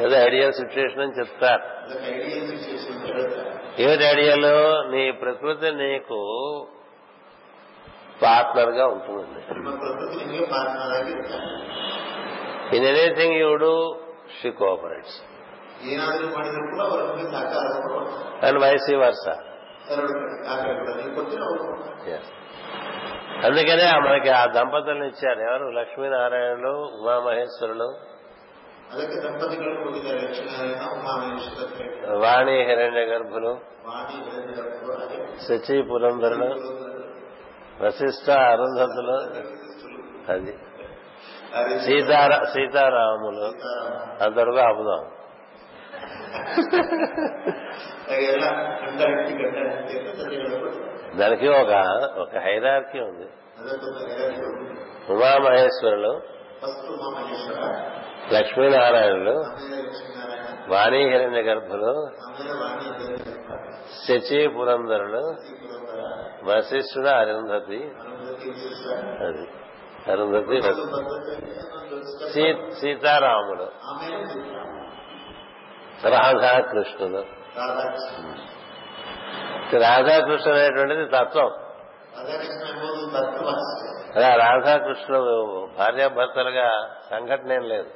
[SPEAKER 1] ఏదో ఐడియల్ సిచ్యుయేషన్ అని చెప్తారు
[SPEAKER 2] ಅದಕ್ಕೆ ಐಡಿಯಲ್ ಸಿಚುವೇಶನ್ ಅಂತ ಹೇಳ್ತಾರೆ
[SPEAKER 1] ఏమిటి ఐడియల్ నీ ప్రకృతి నీకు పార్ట్నర్ గా ఉంటుందండి
[SPEAKER 2] ನಿಮ್ಮ ಪ್ರಕೃತಿ ನಿಮಗೆ ಪಾರ್ಟ್ನರ್ ಆಗಿರ್ತಾರೆ
[SPEAKER 1] in anything you do she cooperates
[SPEAKER 2] ಏನಾದ್ರೂ ಮಾಡಿದ್ರು ಕೂಡ ಅವರು ನಿಮಗೆ ಸಹಕಾರ ಕೊಡುವಂತಾರೆ
[SPEAKER 1] అండ్ వైసీ వర్స
[SPEAKER 2] ಎರಡು ಕಡೆ ಆ ಕಡೆ ಕೂಡ ನೀವು ಕೊಡ್ತೀರ ಅವರು ಕೊಡ್ತಾರೆ
[SPEAKER 1] అందుకనే ఆ మనకి ఆ దంపతులను ఇచ్చారు ఎవరు లక్ష్మీనారాయణులు ఉమామహేశ్వరులు
[SPEAKER 2] ಅದಕ್ಕೆ ದಂಪತಿಗಳು ಕೊಟ್ಟಿದ್ದಾರೆ ಲಕ್ಷ್ಮೀನಾರಾಯಣ ಉಮಾಮಹೇಶ್ವರ ಅಂತ ಹೇಳ್ತಾರೆ.
[SPEAKER 1] వాణి హిరణ్య గర్భులు
[SPEAKER 2] ವಾಣಿ ಹಿರಣ್ಯಗರ್ಭರು ಹಾಗೆ
[SPEAKER 1] శచి పురంధరులు వశిష్ట అరుంధతులు అది
[SPEAKER 2] ಆ ರೀತಿ
[SPEAKER 1] సీతారా సీతారాములు
[SPEAKER 2] ಸೀತಾರಾಮ.
[SPEAKER 1] అంతవరకు ఆపుదాం దానికి ఒక ఒక హైరార్కీ ఉంది. ఉమామహేశ్వరులు లక్ష్మీనారాయణులు వాణి గర్భులు శచి పురంధరులు వశిష్ఠుడు అరుంధతి అది. అరుంధతి సీతారాములు రాధాకృష్ణులు రాధాకృష్ణుడు. అనేటువంటిది తత్వం. అలా రాధాకృష్ణుడు భార్యాభర్తలుగా సంఘటన ఏం లేదు.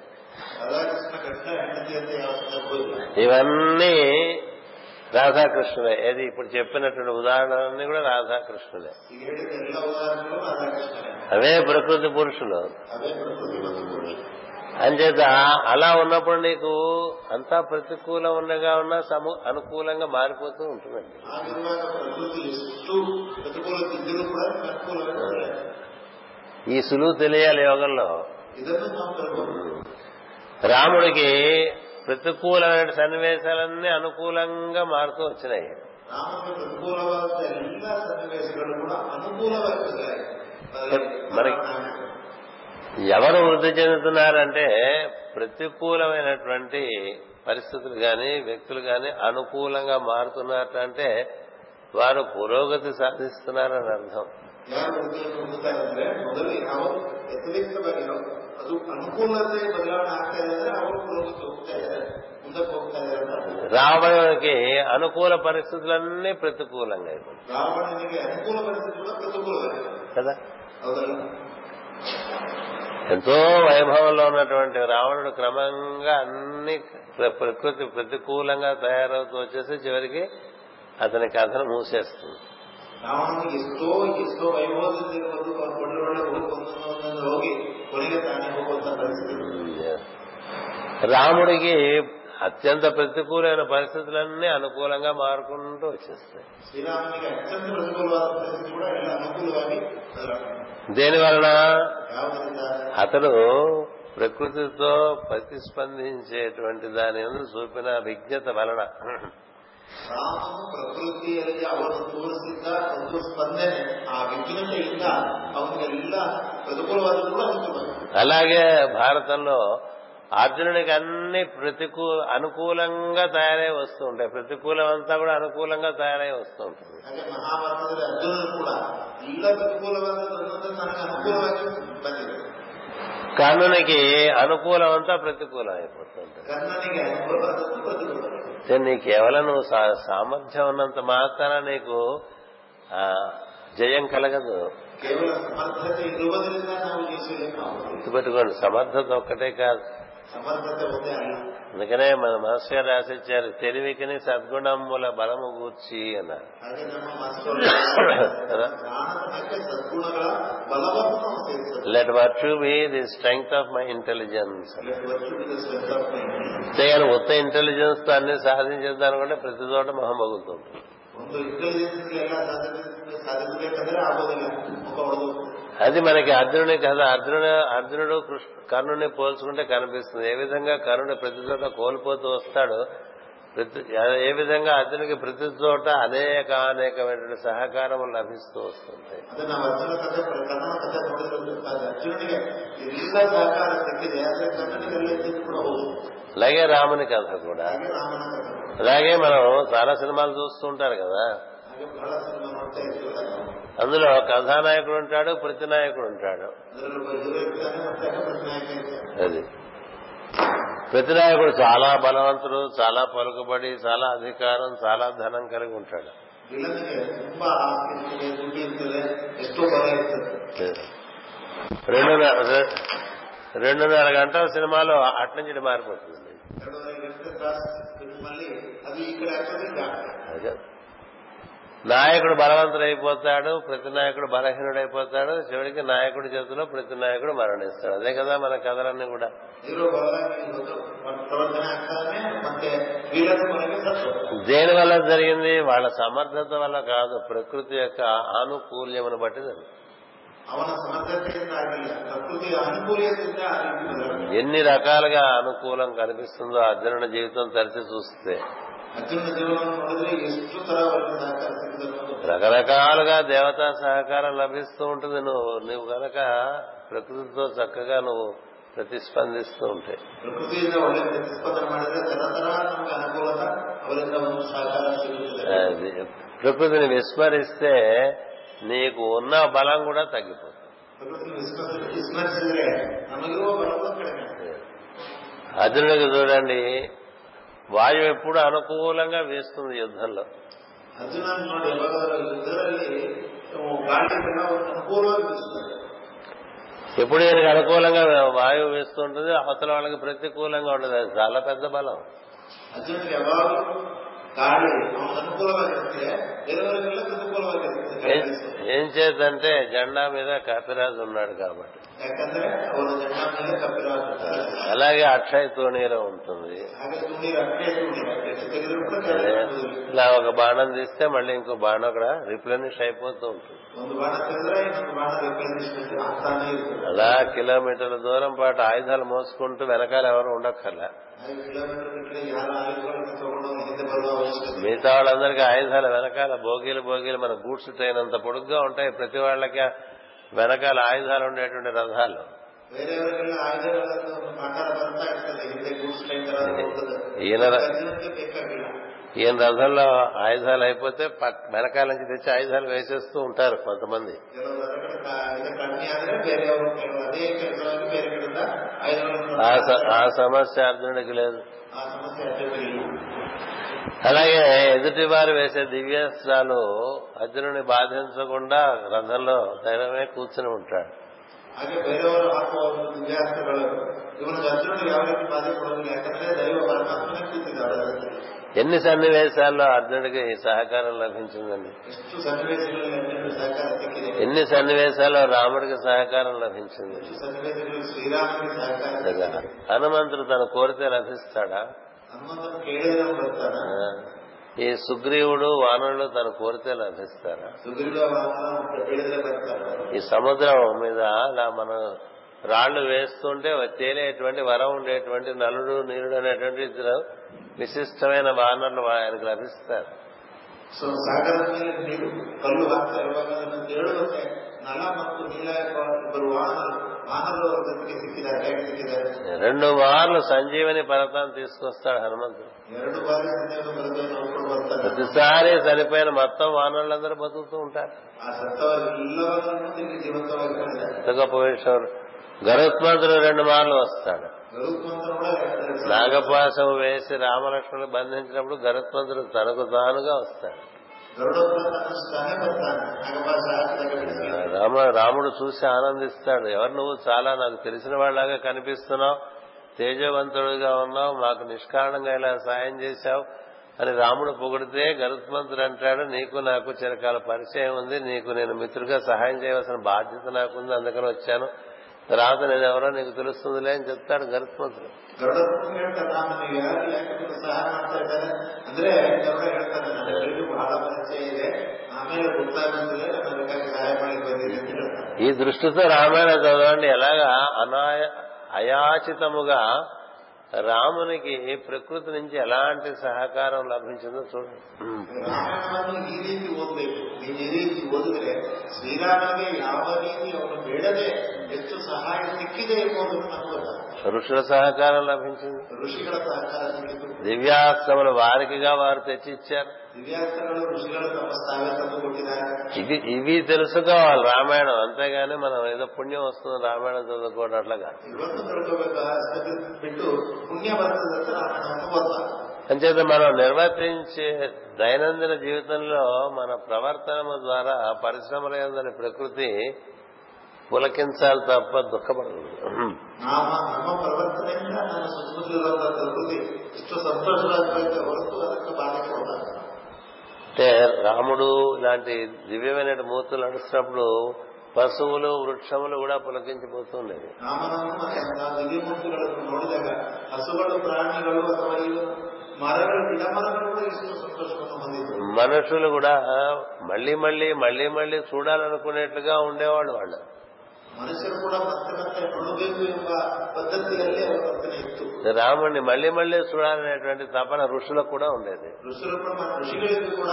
[SPEAKER 1] ఇవన్నీ రాధాకృష్ణులే ఏది ఇప్పుడు చెప్పినటువంటి ఉదాహరణలన్నీ కూడా రాధాకృష్ణులే అవే ప్రకృతి పురుషులు. అంచేత అలా ఉన్నప్పుడు నీకు అంతా ప్రతికూలం ఉండగా ఉన్నా సము అనుకూలంగా మారిపోతూ ఉంటుందండి. ఈ సులువు తెలియాలి యోగంలో. రాముడికి ప్రతికూలమైన సన్నివేశాలన్నీ అనుకూలంగా మారుతూ వచ్చినాయి. మనకి ఎవరు వృద్ధి చెందుతున్నారంటే ప్రతికూలమైనటువంటి పరిస్థితులు కానీ వ్యక్తులు కానీ అనుకూలంగా మారుతున్నట్టు అంటే వారు పురోగతి సాధిస్తున్నారని అర్థం. రావణునికి అనుకూల పరిస్థితులన్నీ ప్రతికూలంగా
[SPEAKER 2] అయిపోయింది
[SPEAKER 1] కదా? ఎంతో వైభవంలో ఉన్నటువంటి రావణుడు క్రమంగా అన్ని ప్రకృతి ప్రతికూలంగా తయారవుతూ వచ్చేసి చివరికి అతని కథను మూసేస్తుంది. రాముడికి అత్యంత ప్రతికూలమైన పరిస్థితులన్నీ అనుకూలంగా మారుకుంటూ వచ్చేస్తాయి
[SPEAKER 2] ಶ್ರೀರಾಮನಿಗೆ ಅತ್ಯಂತ ಪ್ರತಿಕೂಲವಾದ ಪರಿಸ್ಥಿತಿ ಕೂಡ ಎಲ್ಲ ಅನುಕೂಲವಾಗಿ ಬದಲಾವಣೆ
[SPEAKER 1] దేని వలన
[SPEAKER 2] ಯಾವುದರಿಂದ
[SPEAKER 1] అతడు ప్రకృతితో ప్రతిస్పందించేటువంటి దాని యందు చూపిన విజ్ఞత వలన
[SPEAKER 2] ರಾಮನು ಪ್ರಕೃತಿಯಲ್ಲಿ ಅವನು ತೋರಿಸಿದ್ದ ಒಂದು ಸ್ಪಂದನೆ ಆ ವಿಘ್ನತೆಯಿಂದ ಅವನಿಗೆಲ್ಲ ಪ್ರತಿಕೂಲವಾದ ಕೂಡ ಅನುಕೂಲವಾಗಿದೆ
[SPEAKER 1] అలాగే భారతంలో అర్జునుడికి అన్ని ప్రతికూ అనుకూలంగా తయారై వస్తూ ఉంటాయి. ప్రతికూలం అంతా కూడా అనుకూలంగా తయారై వస్తూ ఉంటుంది. కర్ణునికి అనుకూలం అంతా ప్రతికూలం అయిపోతుంటే నీ కేవలం నువ్వు సామర్థ్యం ఉన్నంత మాత్రాన నీకు జయం కలగదు. గుర్తుపెట్టుకోండి సమర్థత ఒక్కటే కాదు. అందుకనే మన మనసు గారు రాసిచ్చారు తెలివికిని సద్గుణముల బలము గూర్చి అన్నారు. Let virtue be the strength
[SPEAKER 2] of my intelligence
[SPEAKER 1] కానీ ఉత్త ఇంటెలిజెన్స్తో అన్ని సాధించేద్దానుకుంటే ప్రతి చోట మొహం అది మనకి అర్జునుడి కథ అర్జునుడు అర్జునుడు కర్ణుని పోల్చుకుంటే కనిపిస్తుంది. ఏ విధంగా కర్ణుడు ప్రతి చోట కోల్పోతూ వస్తాడు ప్రతి ఏ విధంగా అర్జునుకి ప్రతి చోట అనేక అనేకమైనటువంటి సహకారం లభిస్తూ వస్తుంది అలాగే రాముని కథ కూడా. అలాగే మనం చాలా సినిమాలు చూస్తూ ఉంటారు కదా. అందులో కథానాయకుడు ఉంటాడు ప్రతినాయకుడు ఉంటాడు. అది. ప్రతినాయకుడు చాలా బలవంతుడు చాలా పలుకుబడి చాలా అధికారం చాలా ధనం కలిగి ఉంటాడు. రెండున్నర రెండున్నర గంటల సినిమాలో అట్నుంచి మారిపోతుంది. అది. నాయకుడు బలవంతుడైపోతాడు ప్రతి నాయకుడు బలహీనుడైపోతాడు చివరికి నాయకుడి చేతిలో ప్రతి నాయకుడు మరణిస్తాడు. అదే కదా మన కథలన్నీ కూడా. దేని వల్ల జరిగింది? వాళ్ళ సమర్థత వల్ల కాదు ప్రకృతి యొక్క ఆనుకూల్యమును బట్టి ఎన్ని రకాలుగా అనుకూలం కనిపిస్తుందో అర్జునుడి జీవితం తరిచి చూస్తే.
[SPEAKER 2] ಅರ್ಜುನ ಜೀವನವನ್ನು ನೋಡಿದ್ರೆ ಎಷ್ಟು ತರ ಅವರಿಗೆ ಸಹಕಾರ ಸಿಕ್ಕಿದೆ ಅನ್ನೋದು
[SPEAKER 1] రకరకాలుగా దేవతా సహకారం లభిస్తూ ఉంటుంది నువ్వు నువ్వు గనక ప్రకృతితో చక్కగా నువ్వు ప్రతిస్పందిస్తూ ఉంటే
[SPEAKER 2] ಪ್ರಕೃತಿಯಿಂದ ಒಳ್ಳೆ ಪ್ರತಿಸ್ಪಂದನೆ ಮಾಡಿದ್ರೆ ತರ ತರ ನಮ್ಗೆ ಅನುಕೂಲತ ಅವರಿಂದ ಒಂದು ಸಹಕಾರ ಸಿಗುತ್ತದೆ
[SPEAKER 1] అది ప్రకృతిని విస్మరిస్తే నీకు ఉన్న బలం కూడా తగ్గిపోతుంది
[SPEAKER 2] ಪ್ರಕೃತಿನ ವಿಸ್ಮರಿಸಿ ವಿಸ್ಮರಿಸಿದ್ರೆ ನಮಗಿರುವ ಬಲವು ಕಡಿಮೆ ಆಗ್ತದೆ.
[SPEAKER 1] అర్జునుడికి చూడండి వాయువు ఎప్పుడు అనుకూలంగా వేస్తుంది యుద్ధంలో. ఎప్పుడు దీనికి అనుకూలంగా వాయువు వేస్తుంటుంది? అవతల వాళ్ళకి ప్రతికూలంగా ఉండదు అది చాలా పెద్ద బలం. ఏం చేద్దంటే జెండా మీద కపిరాజు ఉన్నాడు కాబట్టి. అలాగే అక్షయ తూణీర ఉంటుంది. ఇలా ఒక బాణం తీస్తే మళ్ళీ ఇంకో బాణం అక్కడ రిప్లెనిష్ అయిపోతూ ఉంటుంది. అలా కిలోమీటర్ల దూరం పాటు ఆయుధాలు మోసుకుంటూ వెనకాల ఎవరు ఉండక్కర్లా మిగతా వాళ్ళందరికీ ఆయుధాలు వెనకాల భోగిలు బోగీలు మన గూడ్స్ ట్రైన్ అంత పొడుగ్గా ఉంటాయి ప్రతి వాళ్ళకి వెనకాల ఆయుధాలు ఉండేటువంటి రథాలు. ఈయన రథంలో ఆయుధాలు అయిపోతే వెనకాల నుంచి తెచ్చి ఆయుధాలు వేసేస్తూ ఉంటారు కొంతమంది. ఆ సమస్య అర్జునుడికి లేదు. అలాగే ఎదుటి వారు వేసే దివ్యాస్త్రాలు అర్జునుని బాధించకుండా రథంలో దైవమే కూర్చుని ఉంటాడు. ఎన్ని సన్నివేశాల్లో అర్జునుడికి సహకారం లభించిందండి? ఎన్ని సన్నివేశాల్లో రాముడికి సహకారం లభించింది? హనుమంతుడు తను కోరితే లభిస్తాడా ఈ సుగ్రీవుడు వానరులు తను కోరితే లభిస్తారా ఈ సముద్రం మీద అలా మనం రాళ్ళు వేస్తుంటే తేలేటువంటి వరం ఉండేటువంటి నలుడు నీరుడు అనేటువంటి విశిష్టమైన వానరులు ఆయనకు లభిస్తారు.
[SPEAKER 2] ನೀರು ಕಲ್ಲು ಹಾಕ್ತಾ ಇರುವಾಗ ಅದನ್ನು ತೇಳುವಂತೆ ನಲ ಮತ್ತು ನೀಲ ಎಂಬ ಇಬ್ಬರು ವಾಹನರು ವಾಹನರು ಅವರ ಜೊತೆಗೆ ಸಿಕ್ಕಿದ್ದಾರೆ ಹೇಗೆ ಸಿಕ್ಕಿದ್ದಾರೆ
[SPEAKER 1] రెండు మార్లు సంజీవని పర్వతాన్ని తీసుకొస్తాడు హనుమంతుడు
[SPEAKER 2] ಎರಡು ಬಾರಿ ಸಂದೇಹ ಬರೆದು ನೋಡ್ಕೊಂಡು ಬರ್ತಾರೆ
[SPEAKER 1] ప్రతిసారి చనిపోయిన మొత్తం వానరులందరూ బతుకుతూ ఉంటారు
[SPEAKER 2] ಆ ಸತ್ತವರೆಲ್ಲವನ್ನೂ ತಿರುಗಿ ಜೀವಂತವಾಗಿದ್ದಾರೆ
[SPEAKER 1] ఎంత గొప్ప విషయం గరుత్మంతుడు రెండు మార్లు వస్తాడు
[SPEAKER 2] ಗರುತ್ಮಂತರು ಕೂಡ ಎರಡು ಸಲ
[SPEAKER 1] నాగపాశం వేసి రామలక్ష్మణులు బంధించినప్పుడు గరుత్మంతుడు తనకు తానుగా వస్తాడు రామ రాముడు చూసి ఆనందిస్తాడు. ఎవరు నువ్వు? చాలా నాకు తెలిసిన వాళ్ళలాగా కనిపిస్తున్నావు. తేజవంతుడిగా ఉన్నావు. మాకు నిష్కారణంగా ఇలా సాయం చేశావు అని రాముడు పొగిడితే గరుత్మంతుడు అంటాడు నీకు నాకు చిరకాల పరిచయం ఉంది. నీకు నేను మిత్రుడిగా సహాయం చేయవలసిన బాధ్యత నాకుంది. అందుకని వచ్చాను. తర్వాత నేను ఎవరో నీకు తెలుస్తుందిలే అని చెప్తాడు గరుత్మంతుడు. ఈ దృష్టితో రామాయణ చదవండి. ఎలాగా? అనాయ అయాచితముగా రామునికి ప్రకృతి నుంచి ఎలాంటి సహకారం లభించిందో చూడండి. ఋషుల సహకారం లభించింది. దివ్యాశ్రములు వారికిగా వారు తెచ్చిచ్చారు. ఇది ఇవి తెలుసుకోవాలి రామాయణం. అంతేగాని మనం ఏదో పుణ్యం వస్తుంది రామాయణం చదువుకోవడం అట్లా కాదు. అంచేత మనం నిర్వర్తించే దైనందిన జీవితంలో మన ప్రవర్తన ద్వారా పరిశ్రమల ప్రకృతి పులకించాలి తప్ప దుఃఖపడదు.
[SPEAKER 2] ప్రవర్తన
[SPEAKER 1] అంటే రాముడు లాంటి దివ్యమైన మూర్తులు నడుస్తున్నప్పుడు పశువులు వృక్షములు కూడా
[SPEAKER 2] పులకించిపోతుండేది
[SPEAKER 1] మనుషులు కూడా మళ్ళీ మళ్ళీ మళ్ళీ మళ్ళీ చూడాలనుకునేట్లుగా ఉండేవాళ్ళు వాళ్ళు.
[SPEAKER 2] ಮನುಷ್ಯರು ಕೂಡ ಮತ್ತೆ ಮತ್ತೆ ನೋಡಬೇಕು ಎಂಬ ಪದ್ಧತಿಯಲ್ಲೇ ಅವರ ವರ್ತನೆ ಇತ್ತು
[SPEAKER 1] రాముడిని మళ్ళీ మళ్ళీ చూడాలనేటువంటి తపన ఋషులకు కూడా ఉండేది
[SPEAKER 2] ಋಷಿಗಳು ಕೂಡ ಮತ್ತು ಋಷಿಗಳಿಗೂ ಕೂಡ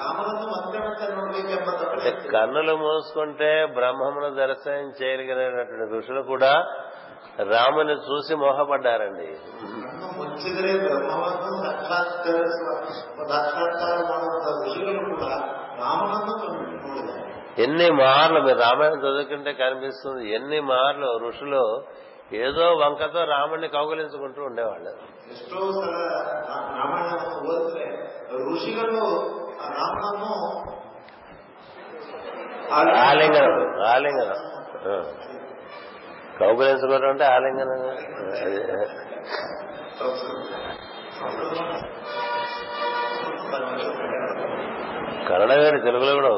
[SPEAKER 2] ರಾಮನನ್ನು ಮತ್ತೆ ಮತ್ತೆ ನೋಡಬೇಕೆಂಬ ತಪನೆ
[SPEAKER 1] అంటే
[SPEAKER 2] ಇತ್ತು
[SPEAKER 1] కన్నులు మూసుకుంటే బ్రహ్మమును దర్శనం చేయగలిగినటువంటి ఋషులు కూడా రాముని చూసి మోహపడ్డారండి
[SPEAKER 2] ಕಣ್ಣು ಮುಚ್ಚಿದರೆ ಬ್ರಹ್ಮವನ್ನು ಸಾಕ್ಷಾತ್ಕರಿಸುವ ಸಾಕ್ಷಾತ್ಕಾರ ಮಾಡುವಂತಹ ಋಷಿಗಳು ಕೂಡ ರಾಮನನ್ನು ನೋಡಿದ್ದಾರೆ
[SPEAKER 1] ఎన్ని మార్లు మీరు రామాయణం చదువుకుంటే కనిపిస్తుంది. ఎన్ని మార్లు ఋషులు ఏదో వంకతో రాముడిని కౌగులించుకుంటూ ఉండేవాళ్ళు. ఆలింగనం ఆలింగనం. కౌగులించుకోవడం అంటే ఆలింగనం. కన్నడ గారి తెలుగులో కూడా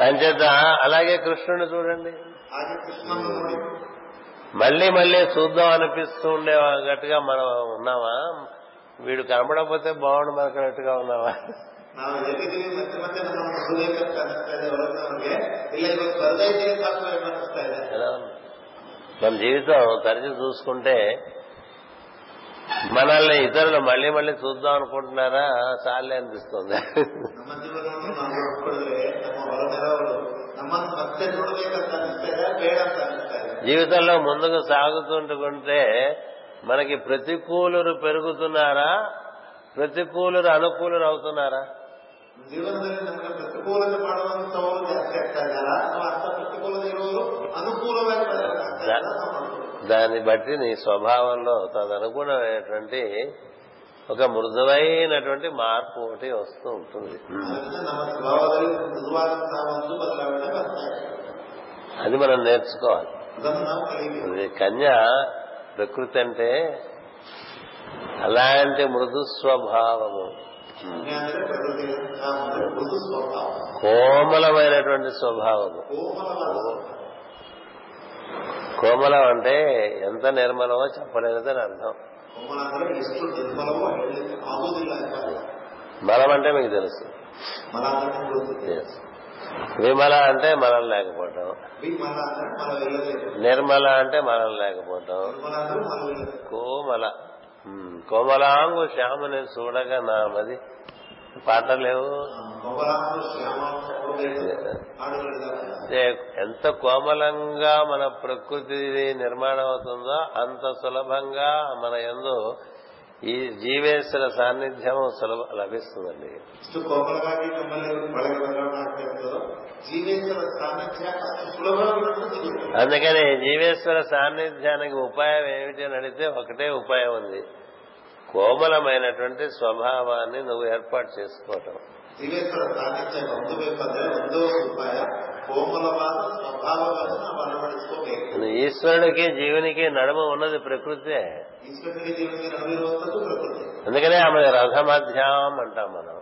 [SPEAKER 1] అంచేత అలాగే కృష్ణుని చూడండి. మళ్ళీ మళ్ళీ చూద్దాం అనిపిస్తూ ఉండేటట్టుగా మనం ఉన్నామా? వీడు కనబడకపోతే బాగుండు మనకున్నట్టుగా ఉన్నావా? మన జీవితం తరచు చూసుకుంటే మనల్ని ఇతరులు మళ్ళీ మళ్ళీ చూద్దాం అనుకుంటున్నారా? చాలే అనిపిస్తుంది. జీవితంలో ముందుకు సాగుతుంటుకుంటే మనకి ప్రతికూలు పెరుగుతున్నారా? ప్రతికూలు అనుకూలు అవుతున్నారా? దాన్ని బట్టి నీ స్వభావంలో తదనుగుణమైనటువంటి ఒక మృదువైనటువంటి మార్పు ఒకటి వస్తూ ఉంటుంది. అది మనం నేర్చుకోవాలి. కన్య ప్రకృతి అంటే అలాంటి మృదు స్వభావము. కోమలమైనటువంటి స్వభావము. కోమలం అంటే ఎంత నిర్మలమో చెప్పలేదని అర్థం. బలం అంటే మీకు తెలుసు. విమల అంటే మనం లేకపోవటం. నిర్మల అంటే మనం లేకపోవటం. కోమల. కోమలాంగు శ్యామని చూడగా నా మది పాటలు లేవు. ఎంత కోమలంగా మన ప్రకృతి నిర్మాణం అవుతుందో అంత సులభంగా మన ఎందు ఈ జీవేశ్వర సాన్నిధ్యం సులభ లభిస్తుందండి. అందుకని జీవేశ్వర సాన్నిధ్యానికి ఉపాయం ఏమిటి అని అడిగితే ఒకటే ఉపాయం ఉంది. కోమలమైనటువంటి స్వభావాన్ని నువ్వు ఏర్పాటు చేసుకోవటం. ఈశ్వరుడికి జీవునికి నడుమ ఉన్నది ప్రకృతే. అందుకనే ఆమె రథమధ్యాం అంటాం మనం.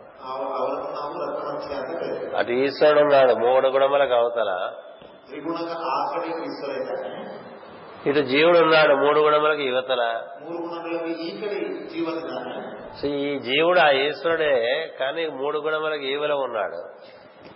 [SPEAKER 1] అటు ఈశ్వరుడు ఉన్నాడు మూడు గుణములకు అవతల. ఇటు జీవుడు ఉన్నాడు మూడు గుణములకు యువతల. సో ఈ జీవుడు ఆ ఈశ్వరుడే కానీ మూడు గుణములకు ఈవల ఉన్నాడు.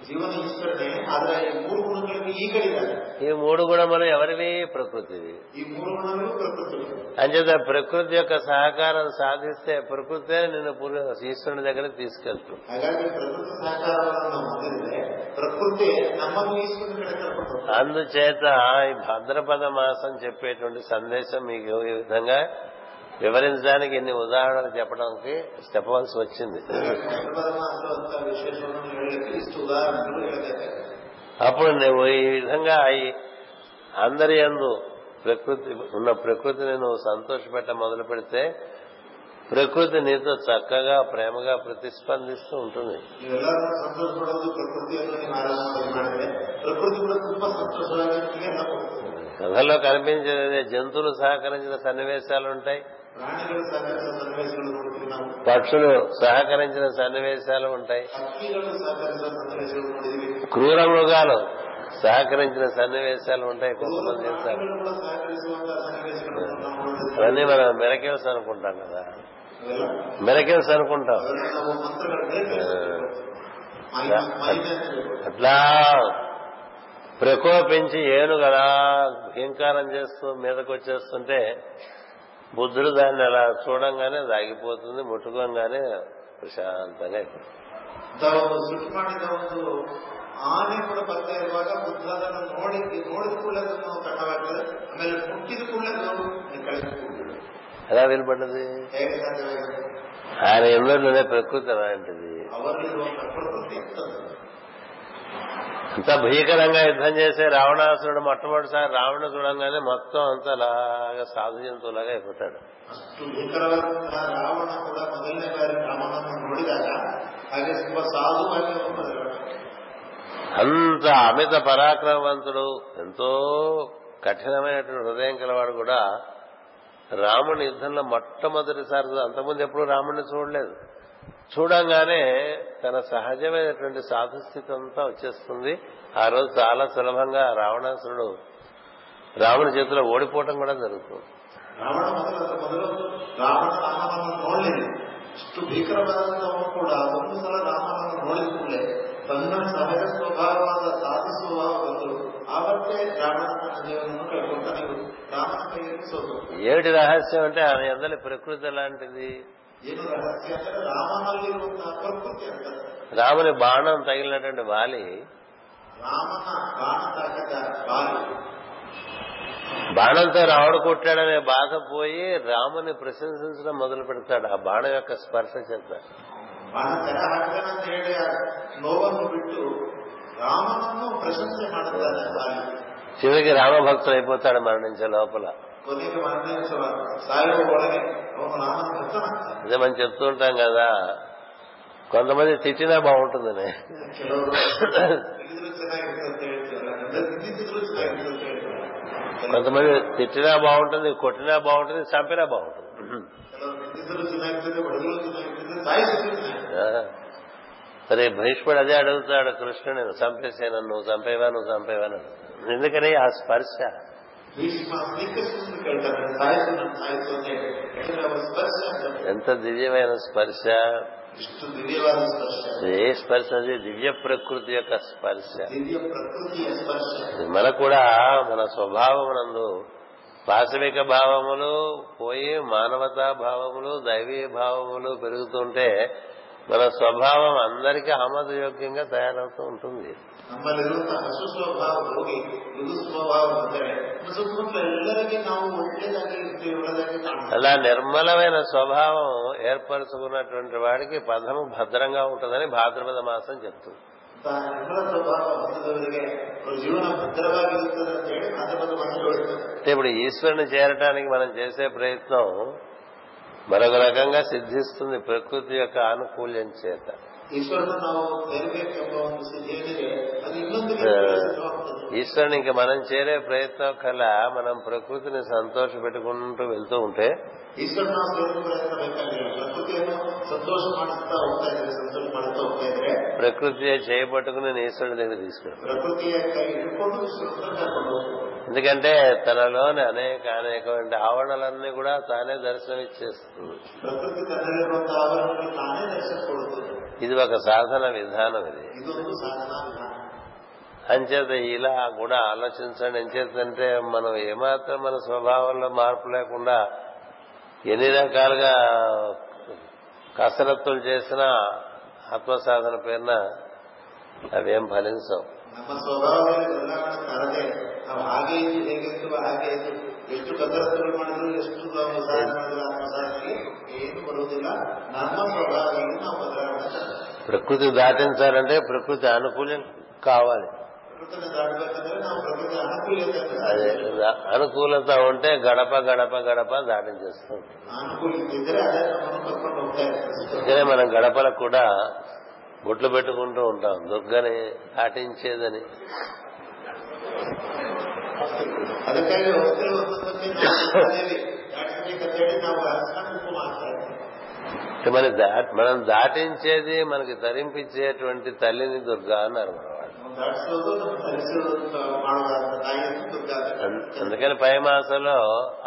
[SPEAKER 2] ಜೀವನ ಈಶ್ವರನೇ ಆದ್ರೆ ಈ ಮೂರು ಗುಣಗಳಿಗೆ ಈ ಕಡೆ ಇದ್ದಾನೆ
[SPEAKER 1] ఈ మూడు గుణములు ఎవరివి ప్రకృతివి
[SPEAKER 2] ಈ ಮೂರು ಗುಣಗಳು ಪ್ರಕೃತಿ
[SPEAKER 1] అంచేత ప్రకృతి యొక్క సహకారం సాధిస్తే ప్రకృతే నిన్ను పురు- ఈశ్వరుని దగ్గరికి తీసుకెళ్తుంది
[SPEAKER 2] ಹಾಗಾಗಿ ಪ್ರಕೃತಿ ಸಹಕಾರವನ್ನು ನಾವು ಹೊಂದಿದ್ರೆ ಪ್ರಕೃತಿ ನಮ್ಮನ್ನು ಈಶ್ವರನ ಕಡೆ ಕರ್ಕೊಂಡು ಹೋಗ್ತದೆ.
[SPEAKER 1] అందుచేత ఈ భద్రపద మాసం చెప్పేటువంటి సందేశం మీకు ఈ విధంగా వివరించడానికి ఇన్ని ఉదాహరణలు చెప్పడానికి చెప్పవలసి వచ్చింది. అప్పుడు నువ్వు ఈ విధంగా అందరి అందు ప్రకృతి ఉన్న ప్రకృతిని నువ్వు సంతోషపెట్ట మొదలు పెడితే ప్రకృతి నీతో చక్కగా ప్రేమగా ప్రతిస్పందిస్తూ ఉంటుంది. కథలో కనిపించే జంతువులు సహకరించిన సన్నివేశాలు ఉంటాయి. పక్షులు సహకరించిన సన్నివేశాలు ఉంటాయి. క్రూర మృగాలు సహకరించిన సన్నివేశాలు ఉంటాయి కొంతమంది చేస్తారు అవన్నీ మనం మెరకేవ్స్ అనుకుంటాం కదా. మెరకేవ్స్ అనుకుంటాం. అట్లా ప్రకోపించి ఏనుగలా హింకారం చేస్తూ మీదకు వచ్చేస్తుంటే బుద్ధుడు దాన్ని అలా చూడంగానే అది ఆగిపోతుంది ముట్టుకోగానే ప్రశాంతంగా అయిపోతుంది
[SPEAKER 2] ಅಂತ ಒಂದು ಸುಟ್ಟು ಮಾಡಿದ ಒಂದು ಆನೆ ಕೂಡ ಬರ್ತಾ ಇರುವಾಗ ಬುದ್ಧ ಅದನ್ನು ನೋಡಿ ನೋಡಿದ ಕೂಡಲೇ ಅದನ್ನು ತಟ್ಟವಾಗ್ತದೆ ಆಮೇಲೆ ಮುಟ್ಟಿದ ಕೂಡಲೇ ಅದು ಕಳಿಸ್ಕೊಂಡು
[SPEAKER 1] ఎలా వినపడ్డది
[SPEAKER 2] ಹೇಗೆ ಸಾಧ್ಯವಾಗಿದೆ
[SPEAKER 1] ఆయన ఎందులోనే ప్రకృతి అలాంటిది
[SPEAKER 2] ಅವರಲ್ಲಿರುವಂತಹ ಪ್ರಕೃತಿ ಇರ್ತದೆ
[SPEAKER 1] అంత భీకరంగా యుద్ధం చేసే రావణాసురుడు మొట్టమొదటిసారి రావణ చూడంగానే మొత్తం అంతలాగా సాధు జంతువులాగా అయిపోతాడు. అంత అమిత పరాక్రమవంతుడు ఎంతో కఠినమైనటువంటి హృదయం కలవాడు కూడా రాముని యుద్ధంలో మొట్టమొదటిసారి అంతకుముందు ఎప్పుడు రాముడిని చూడలేదు. చూడంగానే తన సహజమైనటువంటి సాధుస్థితి అంతా వచ్చేస్తుంది ఆ రోజు చాలా సులభంగా రావణాసురుడు రాముని చేతిలో ఓడిపోవటం కూడా జరుగుతుంది
[SPEAKER 2] ರಾವಣ ಮೊದಲ ಮೊದಲು ರಾವಣ ರಾಮನನ್ನು ನೋಡಲಿಲ್ಲ ಇಷ್ಟು ಭೀಕರವಾದಂತವನು ಕೂಡ ಒಂದು ಸಲ ರಾಮನನ್ನು ನೋಡಿದ ಕೂಡಲೇ ತನ್ನ ಸಹಜ ಸ್ವಭಾವವಾದ ಸಾಧು ಸ್ವಭಾವ ಬಂದು ಆವತ್ತೇ ರಾವಣ ತನ್ನ ಜೀವನವನ್ನು ಕಳ್ಕೊಳ್ತಾನೆ ರಾಮನ ಕೈಯಲ್ಲಿ ಸೋತು
[SPEAKER 1] ఏమిటి రహస్యం అంటే ఆయన ఎందలి ప్రకృతి ఎలాంటిది
[SPEAKER 2] ಏನು ರಹಸ್ಯ ಅಂದ್ರೆ ರಾಮನಲ್ಲಿರುವಂತಹ ಪ್ರಕೃತಿ ಅಂತಾರೆ
[SPEAKER 1] రాముని బాణం తగిలినటువంటి వాలి
[SPEAKER 2] ರಾಮನ ಬಾಣ ತಾಕದ ಬಾಲಿ
[SPEAKER 1] బాణంతో రావణ కొట్టాడనే బాధ పోయి రాముని ప్రశంసించడం మొదలు పెడతాడు ఆ బాణం యొక్క స్పర్శ చేత
[SPEAKER 2] ಬಾಣ ತೆರ ಹಾಕ್ತಾನಂತ ಹೇಳಿ ಆ ನೋವನ್ನು ಬಿಟ್ಟು ರಾಮನನ್ನು ಪ್ರಶಂಸೆ ಮಾಡುತ್ತಾನೆ ಬಾಲಿ
[SPEAKER 1] చివరికి రామభక్తులు అయిపోతాడు మరణించే లోపల. అదే మనం చెప్తూ ఉంటాం కదా. కొంతమంది తిట్టినా
[SPEAKER 2] బాగుంటుంది
[SPEAKER 1] కొంతమంది తిట్టినా బాగుంటుంది కొట్టినా బాగుంటుంది చంపినా బాగుంటుంది. మరి భీష్ముడు అదే అడుగుతాడు కృష్ణుని చంపేసాను నువ్వు చంపేవా నువ్వు చంపేవా ఎందుకని? ఆ స్పర్శ. ఎంత దివ్యమైన స్పర్శ? ఏ స్పర్శ? అది దివ్య ప్రకృతి యొక్క స్పర్శ. మన కూడా మన స్వభావమునందు పాశవిక భావములు పోయి మానవతా భావములు దైవీ భావములు పెరుగుతుంటే మన స్వభావం అందరికీ ఆమోదయోగ్యంగా తయారవుతూ ఉంటుంది. అలా నిర్మలమైన స్వభావం ఏర్పరచుకున్నటువంటి వాడికి పదము భద్రంగా ఉంటుందని భాద్రపద మాసం చెప్తుంది. ఇప్పుడు ఈశ్వరుని చేరటానికి మనం చేసే ప్రయత్నం మరొక రకంగా సిద్ధిస్తుంది ప్రకృతి యొక్క ఆనుకూల్యం చేత. ఈశ్వరుని ఇంక మనం చేరే ప్రయత్నం కల మనం ప్రకృతిని సంతోష పెట్టుకుంటూ వెళ్తూ ఉంటే ప్రకృతి చేయబట్టుకుని ఈశ్వరుని దగ్గర
[SPEAKER 2] తీసుకెళ్తాం
[SPEAKER 1] ఎందుకంటే తనలోని అనేక అనేకమైన ఆవరణలన్నీ కూడా తానే
[SPEAKER 2] దర్శనమిచ్చేస్తుంది
[SPEAKER 1] ఇది ఒక సాధన విధానం ఇది. అంచేత ఇలా కూడా ఆలోచించండి. ఎంచేతంటే మనం ఏమాత్రం మన స్వభావంలో మార్పు లేకుండా ఎన్ని రకాలుగా కసరత్తులు చేసినా ఆత్మసాధన పేరున అవేం ఫలించవు.
[SPEAKER 2] ನಮ್ಮ ಸ್ವಭಾವದಲ್ಲಿ ಬದಲಾವಣೆ ತರದೆ ನಾವು ಹಾಗೆ ಇದ್ದು ಹೇಗಿತ್ತು ಹಾಗೆ ಇದ್ದು ಎಷ್ಟು ಕಸರತ್ತುಗಳು ಮಾಡಿದ್ರು ಎಷ್ಟು ನಾವು ಸಾಧನೆ ಮಾಡಿದ್ರು ಆತ್ಮ ಸಾಧನೆಗೆ ಏನು ಬರುವುದಿಲ್ಲ ನಮ್ಮ ಸ್ವಭಾವದಲ್ಲಿ ನಾವು ಬದಲಾವಣೆ ತರಬೇಕು.
[SPEAKER 1] ప్రకృతి దాటించాలంటే ప్రకృతి అనుకూలం కావాలి
[SPEAKER 2] ಪ್ರಕೃತಿನ ದಾಟಬೇಕಂದ್ರೆ ನಾವು ಪ್ರಕೃತಿ ಅನುಕೂಲತೆ
[SPEAKER 1] అదే అనుకూలత ఉంటే గడప గడప గడప దాటించేస్తాం
[SPEAKER 2] ಅನುಕೂಲತೆ ಇದ್ರೆ ಅದೇ ನಮ್ಮನ್ನು ಕರ್ಕೊಂಡು ಹೋಗ್ತಾ ಇರ್ತದೆ
[SPEAKER 1] అందుకనే మనం గడపలకు కూడా బొట్లు పెట్టుకుంటూ ఉంటాం దుర్గని దాటించేదని
[SPEAKER 2] ಅದಕ್ಕಾಗಿ ಹೋಗ್ತಿರೋ ಒಂದೊಂದಕ್ಕೆ ನಾವು ದಾರಿಯಲ್ಲಿ ದಾಟಿಸ್ಬೇಕಂತ ಹೇಳಿ ನಾವು ಅರಸನ ಗುಂಪು ಮಾಡ್ತಾ ಇದ್ದೀವಿ
[SPEAKER 1] అంటే మన దా- మనం దాటించేది మనకి తరింపించేటువంటి తల్లిని దుర్గా అన్నారు మన వాళ్ళు
[SPEAKER 2] ನಾವು ದಾಟಿಸೋದು ನಮ್ಮ ಧರಿಸೋದು ಮಾಡುವ ತಾಯಿಯನ್ನು ದುರ್ಗಾ
[SPEAKER 1] అం- అందుకని పై మాసంలో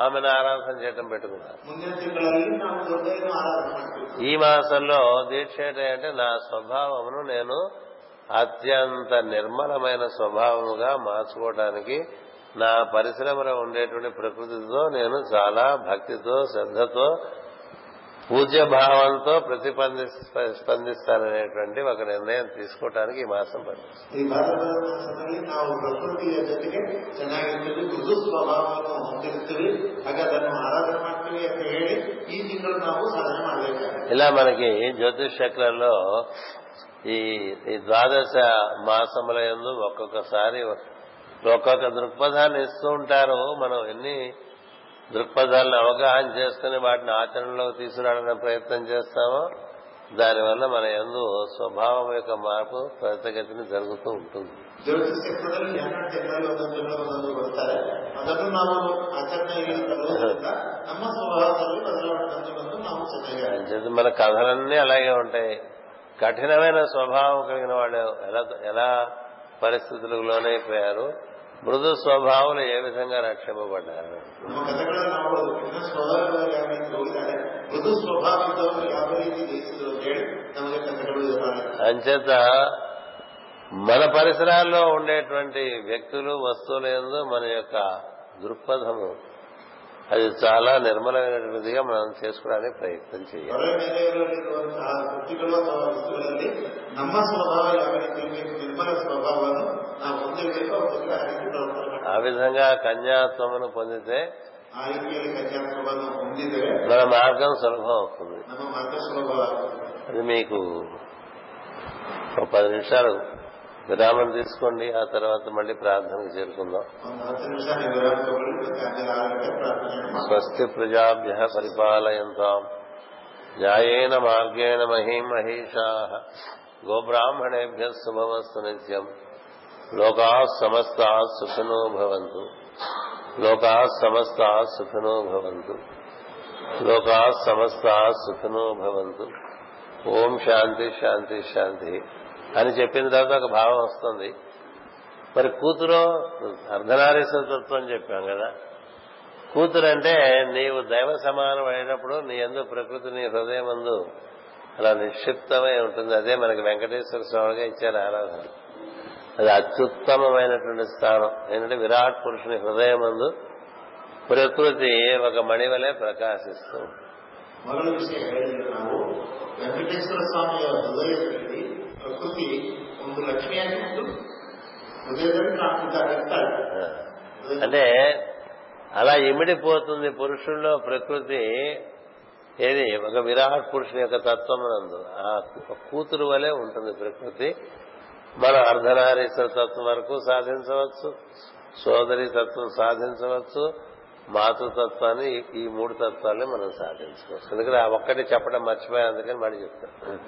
[SPEAKER 1] ఆమెను ఆరాధన చేయటం పెట్టుకున్నారు
[SPEAKER 2] ಮುಂದಿನ ತಿಂಗಳಲ್ಲಿ ನಾವು ದುರ್ಗೆಯನ್ನು ಆರಾಧನೆ ಮಾಡ್ತೀವಿ
[SPEAKER 1] ఈ మాసంలో దీక్ష ఏంటంటే నా స్వభావమును నేను అత్యంత నిర్మలమైన స్వభావముగా మార్చుకోవడానికి నా పరిశ్రమలో ఉండేటువంటి ప్రకృతితో నేను చాలా భక్తితో శ్రద్ధతో పూజ్య భావంతో ప్రతిపంది స్పందిస్తాననేటువంటి ఒక నిర్ణయం తీసుకోవటానికి ఈ మాసం ఇలా మనకి జ్యోతిష్ చక్రంలో ఈ ద్వాదశ మాసముల ఎందు ఒక్కొక్కసారి ఒక్కొక్క దృక్పథాన్ని ఇస్తూ ఉంటారు. మనం ఎన్ని దృక్పథాలను అవగాహన చేసుకుని వాటిని ఆచరణలోకి తీసుకురావడానికి ప్రయత్నం చేస్తామో దానివల్ల మన ఎందు స్వభావం యొక్క మార్పు త్వరితగతిని జరుగుతూ ఉంటుంది. మన కథలన్నీ అలాగే ఉంటాయి. కఠినమైన స్వభావం కలిగిన వాళ్ళు ఎలా ఎలా పరిస్థితులలోనే లోనైపోయారు? మృదు స్వభావులు ఏ విధంగా రక్షింపబడ్డారు? అంచేత మన పరిసరాల్లో ఉండేటువంటి వ్యక్తులు వస్తువులు మన యొక్క దృక్పథము అది చాలా నిర్మలమైనటువంటిదిగా మనం చేసుకోవడానికి ప్రయత్నం చేయాలి. ఆ విధంగా కన్యాత్వమును పొందితే మన మార్గం సులభం అవుతుంది. అది మీకు ఒక పది నిమిషాలు విరామం తీసుకోండి ఆ తర్వాత మళ్ళీ ప్రార్థనకు చేరుకుందాం. స్వస్తి ప్రజాభ్య పరిపాలయంతాం. న్యాయేన మార్గేణ మహీం మహేషా. గోబ్రాహ్మణేభ్య శుభమస్తు నిత్యం. లోకా సమస్త సుఖినో భవంతు. లోకా సమస్త సుఖినో భవంతు. లోకా సమస్త సుఖినో భవంతు. ఓం శాంతి శాంతి శాంతి. అని చెప్పిన తర్వాత ఒక భావం వస్తుంది. మరి కూతురు అర్ధనారీశ్వర తత్వం చెప్పాం కదా. కూతురు అంటే నీవు దైవ సమానం అయినప్పుడు నీ ఎందు ప్రకృతి నీ హృదయమందు అలా నిక్షిప్తమై ఉంటుంది. అదే మనకి వెంకటేశ్వర స్వామిగా ఇచ్చారు ఆరాధన. అది అత్యుత్తమమైనటువంటి స్థానం. ఏంటంటే విరాట్ పురుషుని హృదయం అందు ప్రకృతి ఒక మణివలే
[SPEAKER 2] ప్రకాశిస్తుంది వెంకటేశ్వర స్వామి ಪ್ರಕೃತಿ ಒಂದು ಲಕ್ಷ್ಮಿಯಾಗಿ ಒಂದು ಹೃದಯದಲ್ಲಿ ಕಾಣ್ತಿದ್ದಾರೆ ಇರ್ತಾಳೆ
[SPEAKER 1] ఆ. అంటే అలా ఇమిడిపోతుంది పురుషుల్లో ప్రకృతి ఏది ఒక విరాట్ పురుషుని యొక్క తత్వం నందు ఆ కూతురు వలె ఉంటుంది ప్రకృతి మన అర్ధనారీశ్వర తత్వం వరకు సాధించవచ్చు సోదరి తత్వం సాధించవచ్చు మాతృతత్వాన్ని ఈ మూడు తత్వాలని మనం సాధించుకోవచ్చు. ఎందుకంటే ఆ ఒక్కటి చెప్పడం మర్చిపోయా అందుకని మళ్ళీ చెప్తాను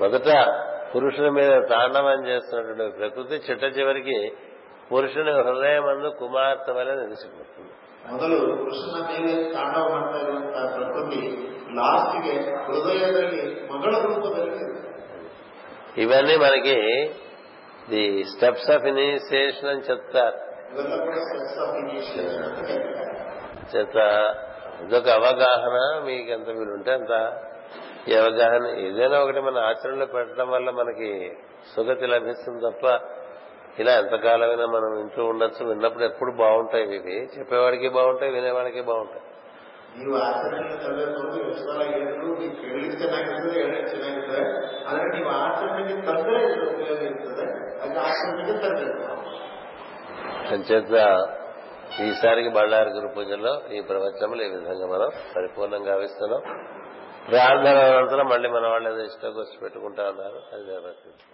[SPEAKER 1] మొదట పురుషుల మీద తాండవం చేస్తున్నటువంటి ప్రకృతి చిట్ట చివరికి పురుషుని హృదయం అందు కుమార్తె వలె నిలిచిపోతుంది.
[SPEAKER 2] మొదలు కృష్ణ మీద ప్రకృతి హృదయానికి
[SPEAKER 1] ఇవన్నీ మనకి ది స్టెప్స్ ఆఫ్ ఇనిషియేషన్ అని చెప్తారు. చెప్తా ఇదొక అవగాహన మీకు ఎంత వీలుంటే అంత ఈ అవగాహన ఏదైనా ఒకటి మన ఆచరణలో పెట్టడం వల్ల మనకి సుగతి లభిస్తుంది తప్ప ఇలా ఎంతకాలమైనా మనం ఇంట్లో ఉండొచ్చు విన్నప్పుడు ఎప్పుడు బాగుంటాయి ఇవి. చెప్పేవాడికి బాగుంటాయి వినేవాడికి బాగుంటాయి. అంచేత ఈసారికి బళ్ళారి గురు పూజలో ఈ ప్రవచనములు ఈ విధంగా మనం పరిపూర్ణంగా ఇస్తున్నాం ప్రార్థన అనంతరం మళ్ళీ మన వాళ్ళు ఏదో ఇష్టకొచ్చి పెట్టుకుంటా ఉన్నారు అది నిర్వర్తించాం